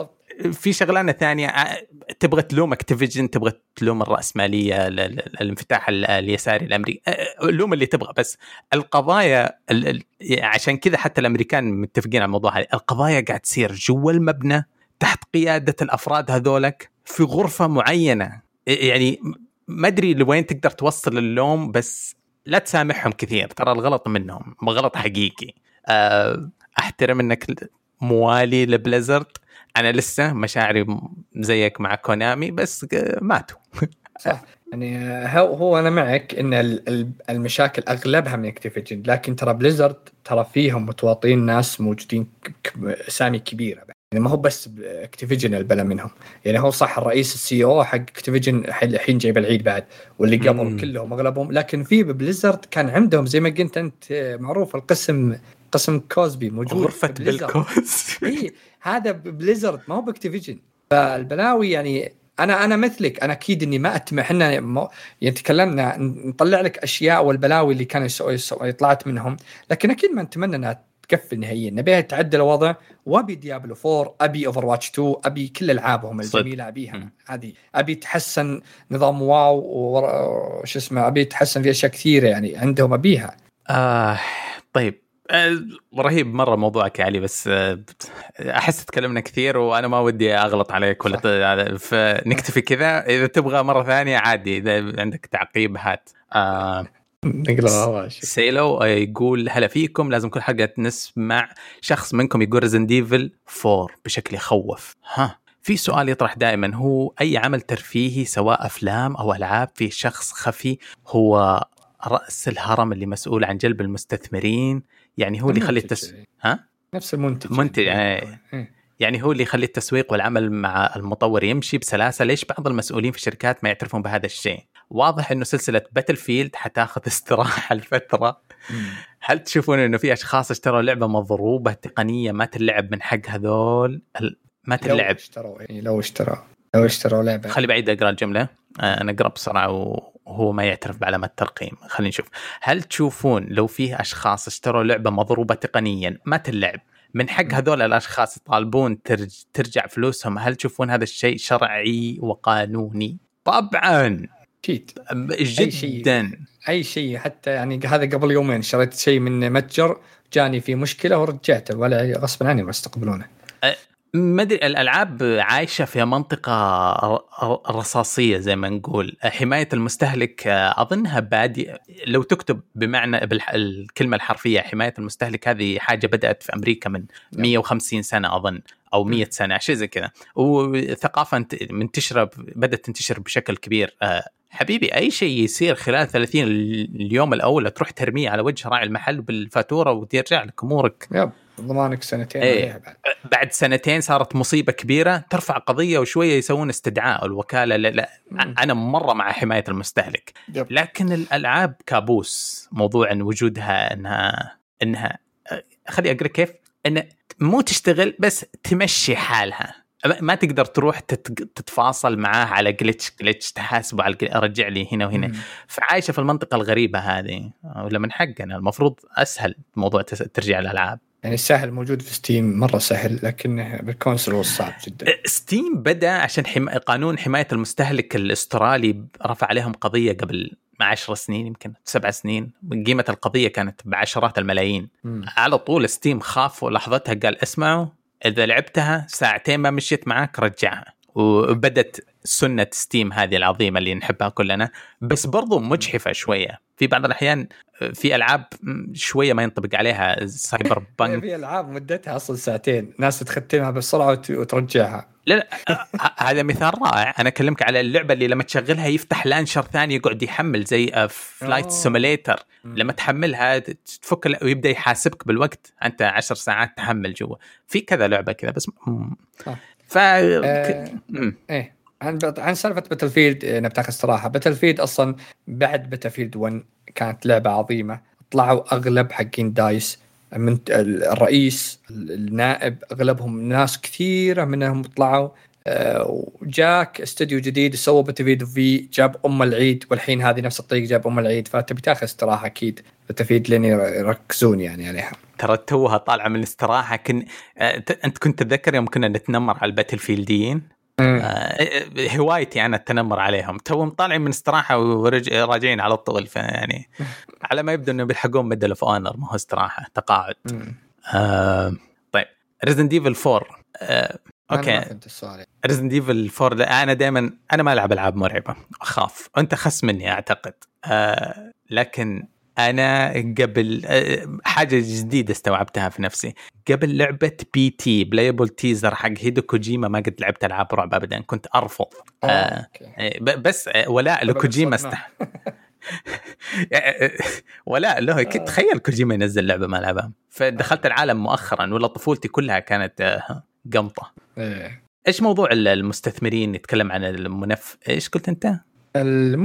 في شغلانة ثانية آه، تبغى تلوم أكتيفيجن تبغى تلوم الرأسمالية الانفتاح اليساري الأمريكي آه، لوم اللي تبغى بس القضايا عشان كذا حتى الأمريكان متفقين على الموضوع هذا. القضايا قاعد تصير جوا المبنى تحت قيادة الأفراد هذولك في غرفة معينة. يعني ما أدري لوين تقدر توصل اللوم بس لا تسامحهم كثير. ترى الغلط منهم غلط حقيقي. آه، أحترم إنك موالي ل Blizzard. أنا لسه مشاعري زيك مع Konami بس ماتوا. صح. يعني هو هو أنا معك إن المشاكل أغلبها من Activision لكن ترى Blizzard ترى فيهم متواطئين ناس موجودين اسامي كبيرة يعني ما هو بس Activision البلا منهم. يعني هو صح الرئيس ال CEO حق Activision الحين جايب العيد بعد واللي قبل كلهم أغلبهم. لكن في Blizzard كان عندهم زي ما قلت أنت معروف القسم قسم Cosby موجود غرفة بالكوز إي هذا Blizzard ما هو ب Activision فالبلاوي يعني أنا أنا مثلك أنا أكيد إني ما اتمع إحنا يعني تكلمنا نطلع لك أشياء والبلاوي اللي كانوا يسوي طلعت منهم. لكن أكيد ما نتمنى إنها تقفل نهائيا. نبيها يتعدل الوضع. وابي Diablo 4 أبي Overwatch 2 أبي كل ألعابهم الجميلة أبيها. هذه أبي يتحسن نظام WoW وش اسمه أبي يتحسن في أشياء كثيرة يعني عندهم أبيها. آه طيب. آه، رهيب مرة موضوعك يا علي بس آه، أحس تكلمنا كثير وأنا ما ودي أغلط عليك ولا فنكتفي كذا. إذا تبغى مرة ثانية عادي إذا عندك تعقيب هات آه سيلو يقول هلا فيكم. لازم كل حلقه نسمع. شخص منكم يقول Resident Evil 4 بشكل يخوف. ها. في سؤال يطرح دائما. هو أي عمل ترفيهي سواء أفلام أو ألعاب في شخص خفي هو رأس الهرم اللي مسؤول عن جلب المستثمرين؟ يعني هو اللي يخلي التس... ها؟ نفس المنتج. منتج يعني, يعني هو اللي يخلي التسويق والعمل مع المطور يمشي بسلاسة. ليش بعض المسؤولين في الشركات ما يعترفون بهذا الشيء؟ واضح إنه سلسلة باتل فيلد حتاخذ استراحة لفترة. هل تشوفون إنه في أشخاص اشتروا لعبة مضروبة تقنية ما تلعب من حق هذول؟ ما تلعب؟ لو اشتروا يعني لو اشتروا لو اشتروا لعبة. خلي بعيد أقرأ الجملة. آه، أنا أقرأ بسرعة وهو ما يعترف بعلامات الترقيم. خلينا نشوف. هل تشوفون لو فيه أشخاص اشتروا لعبة مضروبة تقنيا ما تلعب؟ من حق هذول الأشخاص يطالبون ترجع فلوسهم. هل تشوفون هذا الشيء شرعي وقانوني؟ طبعا. أكيد. جدا. أي شيء. حتى يعني هذا قبل يومين شريت شيء من متجر جاني في مشكلة ورجعته ولا غصبا عني ما استقبلونه. ما أدري الألعاب عايشة في منطقة رصاصية زي ما نقول. حماية المستهلك أظنها بادي لو تكتب بمعنى بالكلمة الحرفية حماية المستهلك هذه حاجة بدأت في أمريكا من 150 نعم. سنة أظن أو 100 سنة شيء زي كذا. وثقافة منتشرة بدأت تنتشر بشكل كبير آه، حبيبي أي شيء يصير خلال 30 اليوم الأول تروح ترميه على وجه راعي المحل بالفاتورة وترجع لك أمورك. يب ضمانك سنتين إيه. بعد. بعد سنتين صارت مصيبة كبيرة ترفع قضية وشوية يسوون استدعاء الوكالة لا, لا أنا مرة مع حماية المستهلك. يب. لكن الألعاب كابوس موضوع إن وجودها إنها إنها خلي أقرأ كيف إن مو تشتغل بس تمشي حالها. ما تقدر تروح تتفاصل معاه على glitch glitch تحاسبه على رجع لي هنا وهنا. فعايشة في المنطقة الغريبة هذه ولا من حقنا. المفروض أسهل موضوع ترجع الألعاب. يعني سهل موجود في Steam مرة سهل لكن بال console صعب جدا. Steam بدأ عشان حم... قانون حماية المستهلك الأسترالي رفع عليهم قضية قبل 10 سنين يمكن سبع سنين. قيمة القضية كانت بعشرات الملايين. م. على طول Steam خاف لحظتها قال اسمعوا إذا لعبتها ساعتين ما مشيت معك رجعها. وبدت سنة Steam هذه العظيمة اللي نحبها كلنا بس برضو مجحفة شوية. في بعض الأحيان في ألعاب شوية ما ينطبق عليها Cyberpunk. في ألعاب مدتها أصلا ساعتين ناس تختمها بسرعة وترجعها. لا لا هذا مثال رائع. أنا أكلمك على اللعبة اللي لما تشغلها يفتح launcher ثاني يقعد يحمل زي Flight Simulator لما تحملها تفك ويبدأ يحاسبك بالوقت. أنت عشر ساعات تحمل جوا. في كذا لعبة كذا بس ف آه. إيه. عن عن سالفة Battlefield نبتاخ الصراحة. Battlefield أصلا بعد Battlefield 1 كانت لعبة عظيمة. طلعوا أغلب حقين DICE من الرئيس النائب أغلبهم ناس كثيرة منهم طلعوا. آه، وجاك استوديو جديد سوى Battlefield في جاب أم العيد والحين هذه نفس الطريق جاب أم العيد. فتبي تاخذ استراحة أكيد. Battlefield لين يركزون يعني عليها. ترى توها طالعة من الاستراحة. كن آه، أنت كنت تتذكر يوم كنا نتنمر على ال Battlefield يين هوايتي أنا التنمر عليهم. توهم طالعين من استراحة وراجعين على طول فيعني على ما يبدو إنه بيلحقون Medal of Honor ما هو استراحة تقاعد. آه طيب Resident Evil 4 آه okay. Resident Evil 4 أنا دائما أنا ما ألعب ألعاب مرعبة أخاف أنت خس مني أعتقد. آه لكن أنا قبل آه، حاجة جديدة استوعبتها في نفسي. قبل لعبة P.T. playable teaser حق هيدو كوجيما ما قد لعبت ألعاب رعب ابدا كنت أرفض. آه, آه بس آه، ولاء لكوجيما استح ولا له آه. تخيل كوجيما ينزل لعبة ما لعبها. فدخلت العالم مؤخرا ولا طفولتي كلها كانت قمطة. إيه. إيش موضوع ال- المستثمرين يتكلم عن المنف إيش قلت أنت؟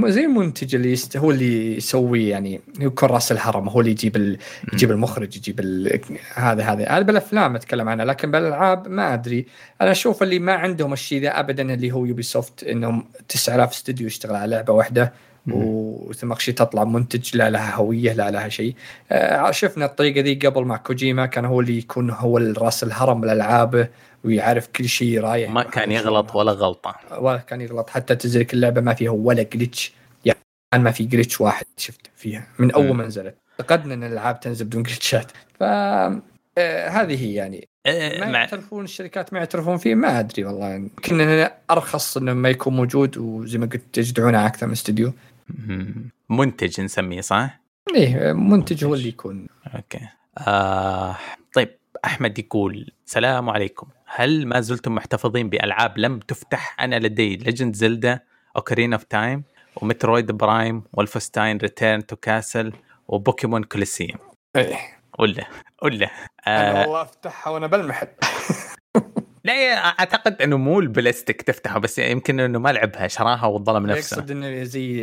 زي المنتج اللي يست... هو اللي يسوي يعني. يكون رأس الهرم هو اللي يجيب ال... يجيب المخرج يجيب ال... هذا هذا. هذا بالأفلام أتكلم عنها لكن بالألعاب ما أدري. أنا أشوف اللي ما عندهم الشيء ذا ابدا اللي هو Ubisoft انهم 9000 استوديو يشتغل على لعبة واحدة. وثم شيء تطلع منتج لا لها هوية لا لها شيء. آه، شفنا الطريقة ذي قبل مع كوجيما كان هو اللي يكون هو راس الهرم بالالعاب ويعرف كل شيء رايح. ما كان يغلط ولا غلطة. ولا كان يغلط. حتى تنزلك اللعبة ما فيها ولا جلتش يعني ما في جلتش واحد شفت فيها من أول. ما نزلت. فقدنا إن الألعاب تنزل بدون جلتشات ف آه، هذه هي يعني. إيه، ما مع يعترفون الشركات ما يعترفون فيه ما أدري والله. يمكن إنه أرخص إنه ما يكون موجود وزي ما قلت يجدعونه أكثر من استوديو. منتج نسميه صح؟ إيه منتج هو اللي يكون. okay. آه طيب أحمد يقول السلام عليكم. هل ما زلتم محتفظين بألعاب لم تفتح؟ أنا لدي Legend Zelda Ocarina of Time و Metroid Prime و Wolfenstein Return to Castle و Pokemon Colosseum إيه. قول له قول له. أنا آه والله أفتحها وأنا بالمحل لا أعتقد إنه مو البلاستيك تفتحه بس يمكن إنه ما لعبها شراها وظلم نفسه. يقصد إنه زي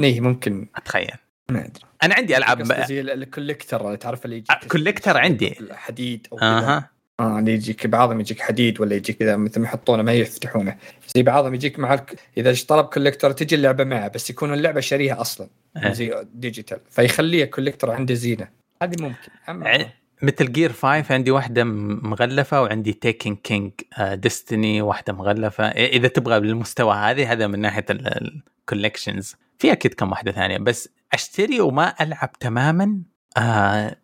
إيه ممكن. أتخيل. ما أدري. أنا عندي ألعاب زي ال- ال collector تعرف اللي يجيك آه، collector عندي. حديد أو. أها. آه اللي يجيك بعضهم يجيك حديد ولا يجيك كذا مثل ما يحطونه ما يفتحونه. زي بعضهم يجيك مع الك... إذا طلب collector تجي اللعبة معه بس يكون اللعبة شاريها أصلا إيه. زي digital فيخليها collector عنده زينة. هذه ممكن. مثل جير 5 عندي واحدة مغلفة وعندي Tekken King Destiny واحدة مغلفة. إذا تبغى بالمستوى هذه هذا من ناحية ال collections في أكيد كم واحدة ثانية بس أشتري وما ألعب تماما. آه.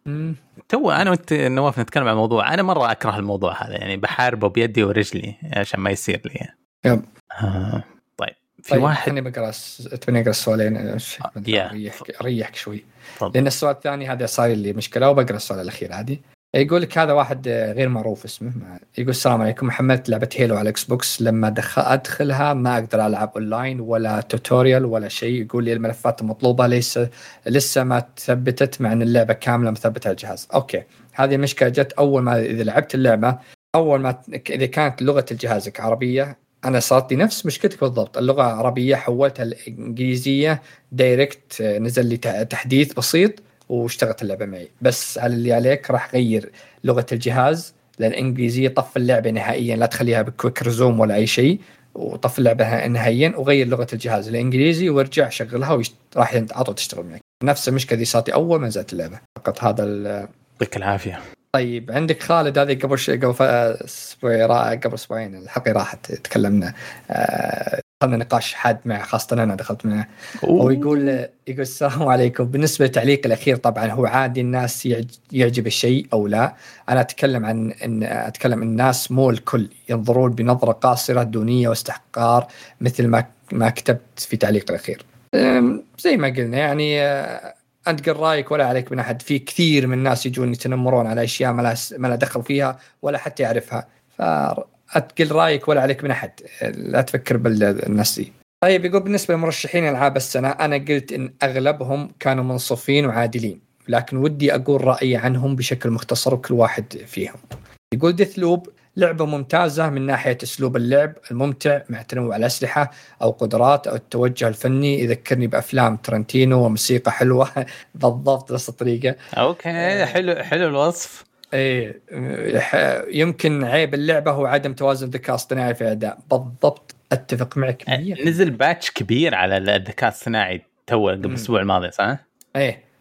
تو أنا وأنت نواف نتكلم عن الموضوع. أنا مرة أكره الموضوع هذا يعني بحاربه بيدي ورجلي عشان ما يصير لي. yep. آه. في طيب واحد خليني بقرأ تبيني أقرأ السؤالين. اريحك اريحك شوي. تفضل. لأن السؤال الثاني هذا صار لي مشكلة وبقرأ السؤال الأخير عادي. يقول لك هذا واحد آه، غير معروف اسمه. يقول السلام عليكم. حملت لعبة Halo على ال Xbox لما دخل أدخلها ما أقدر ألعب اونلاين ولا tutorial ولا شيء. يقول لي الملفات المطلوبه ليس لسه ما ثبتت مع إن اللعبة كاملة مثبتة على الجهاز. okay. هذه المشكلة جت أول ما إذا لعبت اللعبة أول ما إذا كانت لغة جهازك عربية أنا صارت لي نفس مشكلتك بالضبط. اللغة عربيه حولتها الانجليزيه direct نزل لي تحديث بسيط واشتغلت اللعبة معي. بس على اللي عليك راح غير لغة الجهاز للانجليزيه طف اللعبة نهائيا لا تخليها ب quick resume ولا أي شيء وطف اللعبة نهائيا وغير لغة الجهاز الإنجليزي وارجع شغلها ويشت... راح ينت- على طول تشتغل معك نفس المشكلة دي صارت أول ما نزلت اللعبة. فقط هذا. يعطيك العافية. طيب عندك خالد هذه قبل شيء قبل أسبوع قبل أسبوعين الحلقة راحت تكلمنا آه، دخلنا نقاش حاد معه خاصة أنا دخلت معه. هو يقول يقول السلام عليكم. بالنسبة للتعليق الأخير طبعا هو عادي الناس يعج- يعجب الشيء أو لا. أنا أتكلم عن ان أتكلم الناس مو الكل ينظرون بنظرة قاصرة دونية واستحقار مثل ما ما كتبت في تعليق الأخير. زي ما قلنا يعني أنت قل رأيك ولا عليك من أحد. في كثير من الناس يجون يتنمرون على أشياء ما لها ما لها دخل فيها ولا حتى يعرفها. فاتقل رأيك ولا عليك من أحد. لا تفكر بالناس دي. طيب يقول بالنسبة لمرشحين ألعاب السنة أنا قلت إن أغلبهم كانوا منصفين وعادلين لكن ودي أقول رأيي عنهم بشكل مختصر وكل واحد فيهم. يقول Deathloop لعبة ممتازة من ناحية أسلوب اللعب الممتع مع تنوع الأسلحة أو قدرات أو التوجه الفني. يذكرني بأفلام ترنتينو وموسيقى حلوة. بالضبط نفس الطريقة. okay حلو حلو الوصف. إيه يمكن عيب اللعبة هو عدم توازن الذكاء الاصطناعي في الأداء. بالضبط أتفق معك 100% نزل patch كبير على الذكاء الصناعي تو قبل. الأسبوع الماضي صح؟ إيه.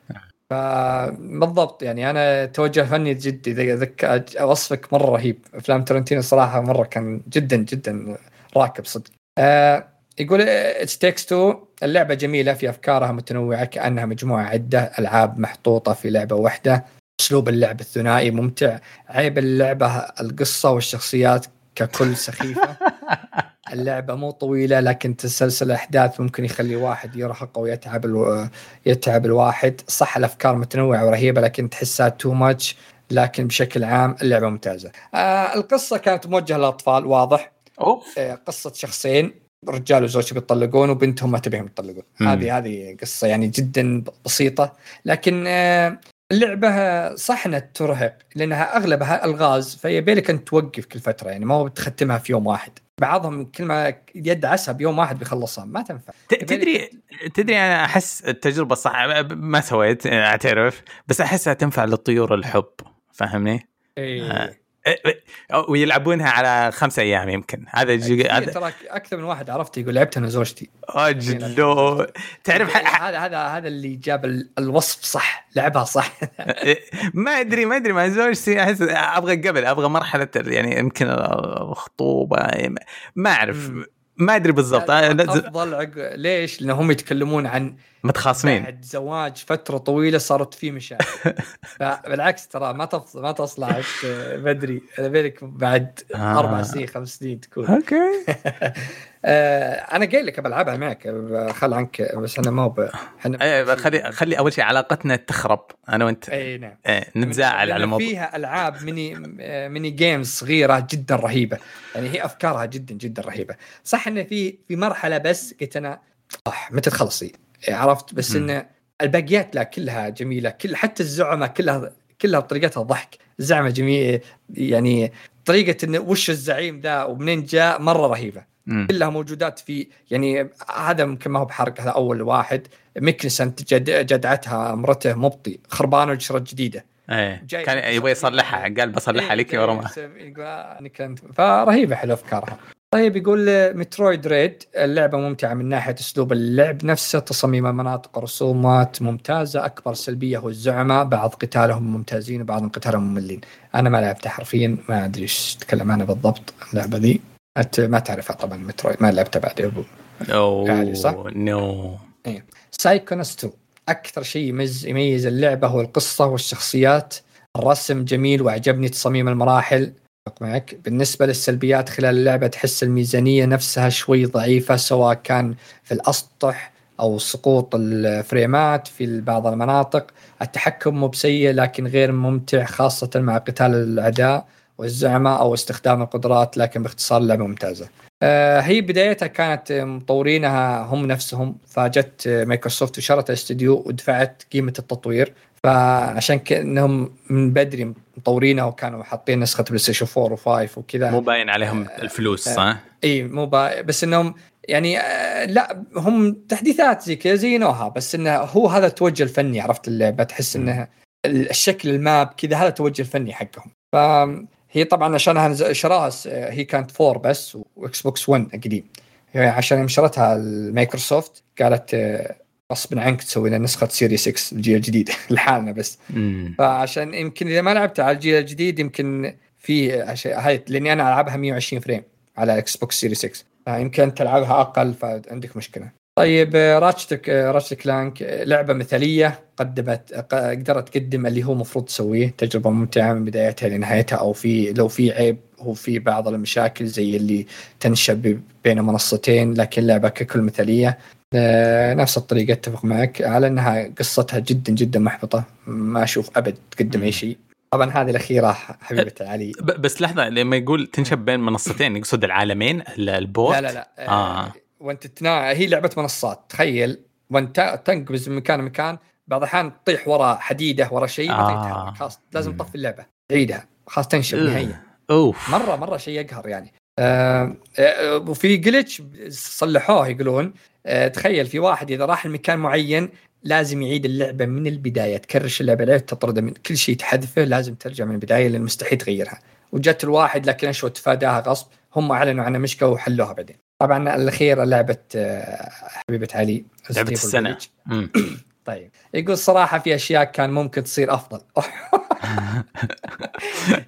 فبالضبط يعني أنا توجه فني جد اذا ذك... وصفك مرة رهيب. أفلام ترنتينو صراحة مرة كان جدا جدا راكب صدق. آه يقول It Takes Two اللعبة جميلة في أفكارها متنوعة كأنها مجموعة عدة ألعاب محطوطة في لعبة واحدة أسلوب اللعب الثنائي ممتع عيب اللعبة القصة والشخصيات ككل سخيفة. اللعبة مو طويلة لكن تسلسل الأحداث ممكن يخلي واحد يرهق أو يتعب ألو... يتعب الواحد. صح الأفكار متنوعة ورهيبة لكن تحسها تو ماتش لكن بشكل عام اللعبة ممتازة. آه القصة كانت موجهة للأطفال واضح. أوف. آه قصة شخصين رجال وزوجة بيطلقون وبنتهم ما تبيهم يطلقون. هذه هذه قصة يعني جدا بسيطة لكن آه اللعبة صح انها ترهق لأنها أغلبها ألغاز فيبيلك أنت توقف كل فترة يعني ما هو بتختمها في يوم واحد بعضهم كل ما يد عسى بيوم واحد بيخلصها ما تنفع تدري تدري أنا أحس التجربة صح ما سويت أعترف بس أحسها تنفع للطيور الحب فاهمني؟ إيه. آه. ويلعبونها على خمس أيام يمكن. هذا جي... هذا ترى أكثر من واحد عرفت يقول لعبتها أنا وزوجتي. اجلو تعرف هذا هذا هذا اللي جاب الوصف صح لعبها صح. ما ادري ما أدري مع زوجتي أحس أبغى قبل أبغى مرحلة يعني يمكن الخطوبة ما أعرف. ما أدري بالضبط. أفضل عق... ليش؟ لانهم يتكلمون عن متخاصمين. بعد زواج فترة طويلة صارت في مشاكل. فبالعكس ترى ما تص... ما تصلح. بدري بالك بعد آه. أربع سنين خمس سنين تكون. أوكي. آه أنا قايل لك بلعبها معك. خل عنك بس أنا ما ب... إيه خلي خلي أول شيء علاقتنا تخرب أنا وأنت. أي نعم. إيه نتزاعل على الموضوع. فيها ألعاب mini mini games صغيرة جدا رهيبة. يعني هي أفكارها جدا جدا رهيبة. صح انه في في مرحلة بس قلت أنا صح متى تخلصي؟ عرفت؟ بس انه الباقيات لا كلها جميلة كل حتى الزعماء كلها كلها بطريقتها ضحك. زعمه جميل يعني طريقة انه وش الزعيم ذا ومنين جاء مرة رهيبة. مم. كلها موجودات في يعني هذا يمكن ما هو بحرق هذا أول واحد. مكنسة جد جدعتها مرته مبطي خربانة وشرت جديدة. إيه. كان يبغى يصلحها قال بصلحها إيه لك ورا فرهيبه حلو أفكارها. طيب يقول Metroid Dread اللعبة ممتعة من ناحية أسلوب اللعب نفسه تصاميم المناطق رسومات ممتازة أكبر سلبية هو الزعماء بعض قتالهم ممتازين وبعضهم قتالهم مملين. أنا ما لعبتها حرفيا ما أدري إيش تتكلم عنها بالضبط اللعبة ذي انت ما تعرفها طبعا Metroid ما لعبتها بعد. يا أبو أوه صح؟ no. إيه. Psychonauts 2 أكثر شيء يميز يميز اللعبة هو القصة والشخصيات. الرسم جميل وعجبني تصاميم المراحل. معك. بالنسبة للسلبيات خلال اللعبة تحس الميزانية نفسها شوي ضعيفة سواء كان في الأسطح أو سقوط الفريمات في بعض المناطق. التحكم مو بسيء لكن غير ممتع خاصة مع قتال الأعداء والزعماء أو استخدام القدرات لكن باختصار اللعبة ممتازة. آه، هي بدايتها كانت مطورينها هم نفسهم فجت مايكروسوفت وشرت الاستديو ودفعت قيمة التطوير. فعشان كانهم من بدري مطورينه وكانوا حاطين نسخة PlayStation 4 و5 وكذا. مو باين عليهم آه الفلوس صح؟ آه إي مو باين بس إنهم يعني آه لا هم تحديثات زي كذا زينوها بس إنه هو هذا التوجه الفني عرفت اللعبة؟ تحس انها الشكل ال map كذا هذا التوجه الفني حقهم. فهي طبعا عشانها شراها هي كانت 4 بس و Xbox 1 قديم. عشان يوم شرتها المايكروسوفت قالت غصبا عنك تسوي لنا نسخة Series X الجيل الجديد لحالنا بس. مم. فعشان يمكن إذا ما لعبت على الجيل الجديد يمكن في هاي لأني أنا ألعبها 120 frame على Xbox Series X فيمكن تلعبها أقل فعندك مشكلة. طيب Ratchet Ratchet Clank لعبة مثالية قدمت قدرت تقدم اللي هو المفروض تسويه. تجربة ممتعة من بدايتها لنهايتها أو في لو في عيب هو في بعض المشاكل زي اللي تنشا بين منصتين لكن اللعبه ككل مثالية. نفس الطريقة أتفق معك على إنها قصتها جدا جدا محبطة ما أشوف أبد تقدم أي شيء. طبعا هذه الأخيرة حبيبة علي. بس لحظة لما يقول تنشب بين منصتين يقصد العالمين البورت؟ لا لا لا. آه. آه. وأنت تنا... هي لعبة منصات تخيل. وأنت تنقز من مكان لمكان بعض الأحيان تطيح ورا حديدة ورا شيء آه. خلاص لازم تطفي اللعبة تعيدها خلاص تنشب نهائيا. أوف. مرة مرة شيء يقهر يعني. آه, آه، وفي جلتش صلحوه يقولون آه تخيل في واحد إذا راح لمكان معين لازم يعيد اللعبة من البداية تكرش اللعبة عليه تطرده من كل شيء تحذفه لازم ترجع من البداية لأن مستحيل تغيرها. وجت الواحد لكن اشو تفاداها غصب هم أعلنوا عنها مشكلة وحلوها بعدين. طبعا الاخيره لعبة آه، حبيبة علي لعبة السنة. طيب. يقول صراحة في أشياء كان ممكن تصير أفضل.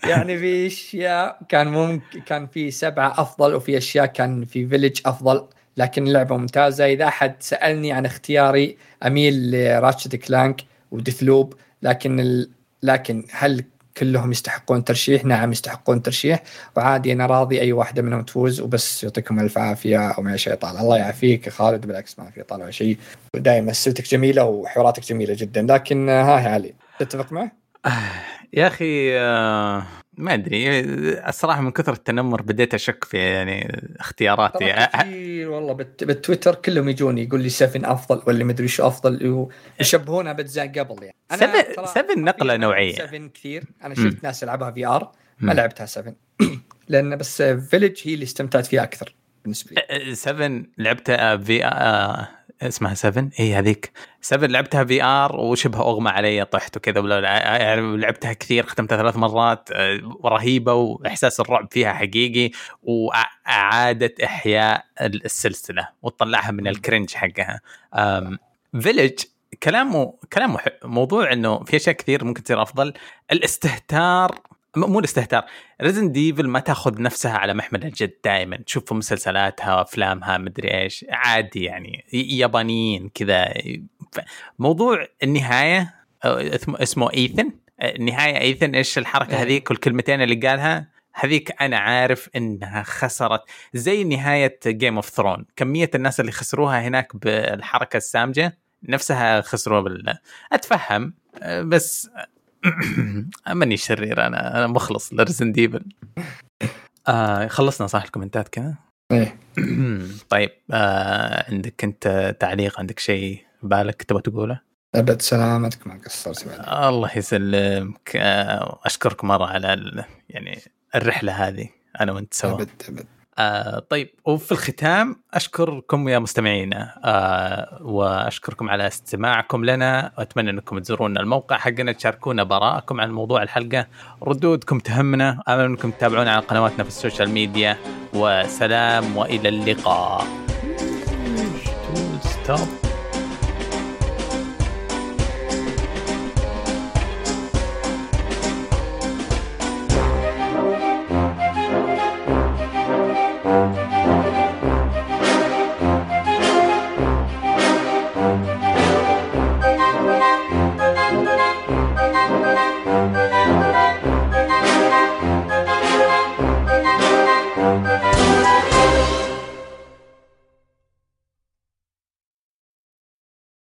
يعني في أشياء كان ممكن كان في سبعة أفضل وفي أشياء كان في فيلج أفضل لكن اللعبة ممتازة. إذا أحد سألني عن اختياري أميل لراتشت كلانك وديثلوب لكن ال... لكن هل كلهم يستحقون ترشيح. نعم يستحقون ترشيح. وعادي أنا راضي أي واحدة منهم تفوز وبس يعطيكم ألف عافية أو ما شيء الله يعافيك يا خالد بالعكس ما في طالع شيء. ودائما اسئلتك جميلة وحواراتك جميلة جدا. لكن ها يا علي تتفق معه؟ يا أخي آه، ما أدري الصراحة من كثر التنمر بديت أشك في يعني اختياراتي. كثير والله بالتويتر كلهم يجوني يقول لي 7 أفضل ولا مدري شو أفضل يشبهونها بأجزاء قبل يعني. 7 7 نقلة نوعية. 7 كثير. أنا شفت ناس يلعبها VR ما لعبتها 7 لأن بس Village هي اللي استمتعت فيها أكثر بالنسبة لي. 7 لعبتها في آه اسمها 7 اي هذيك. 7 لعبتها VR وشبه أغمى علي طحت وكذا. يعني لعبتها كثير ختمتها ثلاث مرات. آه، رهيبة وإحساس الرعب فيها حقيقي واعاده إحياء السلسلة وتطلعها من ال cringe حقها. Village كلامه كلامه موضوع إنه في أشياء كثير ممكن تصير أفضل. الاستهتار مو الاستهتار. Resident Evil ما تاخذ نفسها على محمل الجد دائما تشوف مسلسلاتها أفلامها مدري إيش. عادي يعني. يابانيين كذا. موضوع النهاية اسمه إيثن. النهاية Ethan إيش الحركة إيه. هذيك والكلمتين اللي قالها. هذيك أنا عارف إنها خسرت. زي نهاية Game of Thrones كمية الناس اللي خسروها هناك بالحركة السامجة نفسها خسروها بال أتفهم. بس ماني شرير أنا أنا مخلص ل Resident Evil آه خلصنا صح الكومنتات كذا؟ إيه. طيب آه عندك أنت تعليق؟ عندك شيء بالك تبغى تقوله؟ أبد سلامتك ما قصرت الله يسلمك. آه اشكرك مرة على يعني الرحلة هذه أنا وأنت سوا. أبد أبد. آه طيب وفي الختام أشكركم يا مستمعينا آه وأشكركم على استماعكم لنا. واتمنى أنكم تزورون الموقع حقنا تشاركونا براءكم عن موضوع الحلقة. ردودكم تهمنا. آمل أنكم تتابعونا على قنواتنا في السوشيال ميديا. وسلام وإلى اللقاء. ستوب